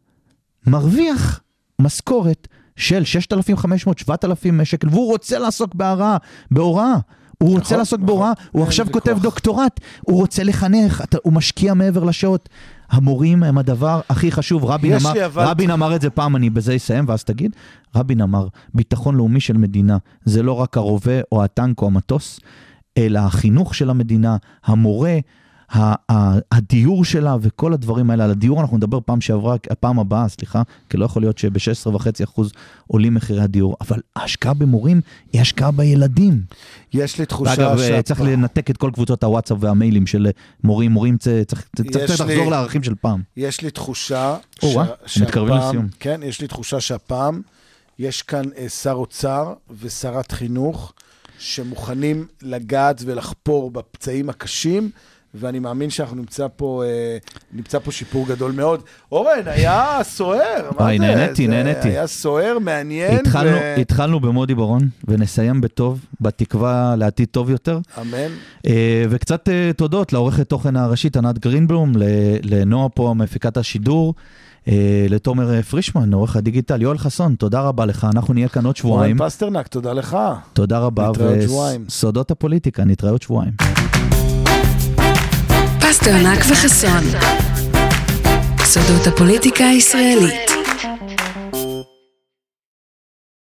S4: מרוויח משכורת של 6,500-7,000 שקל, והוא רוצה לעסוק בהוראה, בהוראה. הוא רוצה
S5: נכון,
S4: לעסוק
S5: נכון.
S4: בהוראה, הוא עכשיו. כותב דוקטורט, הוא רוצה לחנך, אתה, הוא משקיע מעבר לשעות. המורים הם הדבר הכי חשוב. רבין אמר,
S5: אבל-
S4: רבין אמר את זה פעם, אני בזה אסיים ואז תגיד. רבין אמר, ביטחון לאומי של מדינה זה לא רק הרובה או הטנק או המטוס, אלא החינוך של המדינה, המורה, הדיור שלה וכל הדברים האלה, על הדיור אנחנו נדבר פעם שעברה, הפעם הבאה, סליחה, כי לא יכול להיות שב-16.5% עולים מחירי הדיור, אבל ההשקעה במורים היא השקעה בילדים.
S5: יש לי תחושה
S4: ואגב,
S5: שהפעם-
S4: צריך לנתק את כל קבוצות הוואטסאפ והמיילים של מורים, מורים, צ- צריך צריך קצת
S5: לי-
S4: לחזור לערכים של פעם.
S5: יש לי תחושה...
S4: או-אה,
S5: שה-
S4: מתקרבים
S5: שהפעם-
S4: לסיום.
S5: כן, יש לי תחושה שהפעם יש כאן אה, שר אוצר ושרת חינוך שמוכנים לגעת ולחפור בפצעים הקשים. ואני מאמין שאנחנו נמצא פה, אה, נמצא פה שיפור גדול מאוד. אורן, היה סוער, מה זה?
S4: נהניתי, נהניתי.
S5: היה סוער, מעניין.
S4: התחלנו,
S5: ו-
S4: התחלנו במודי בר-און, ונסיים בטוב, בתקווה לעתיד טוב יותר.
S5: אמן.
S4: אה, וקצת אה, תודות לעורכת תוכן הראשית ענת גרינבלום, לנועה פה, מפיקת השידור, לתומר אה, פרישמן, עורך הדיגיטל, יואל חסון, תודה רבה לך, אנחנו נהיה כאן עוד שבועיים.
S5: אורן פסטרנק, תודה לך.
S4: תודה רבה,
S5: נתראה עוד שבועיים.
S4: וסודות הפוליטיקה, נתראה עוד שבועיים.
S3: פסטרנק וחסון. סודות הפוליטיקה הישראלית.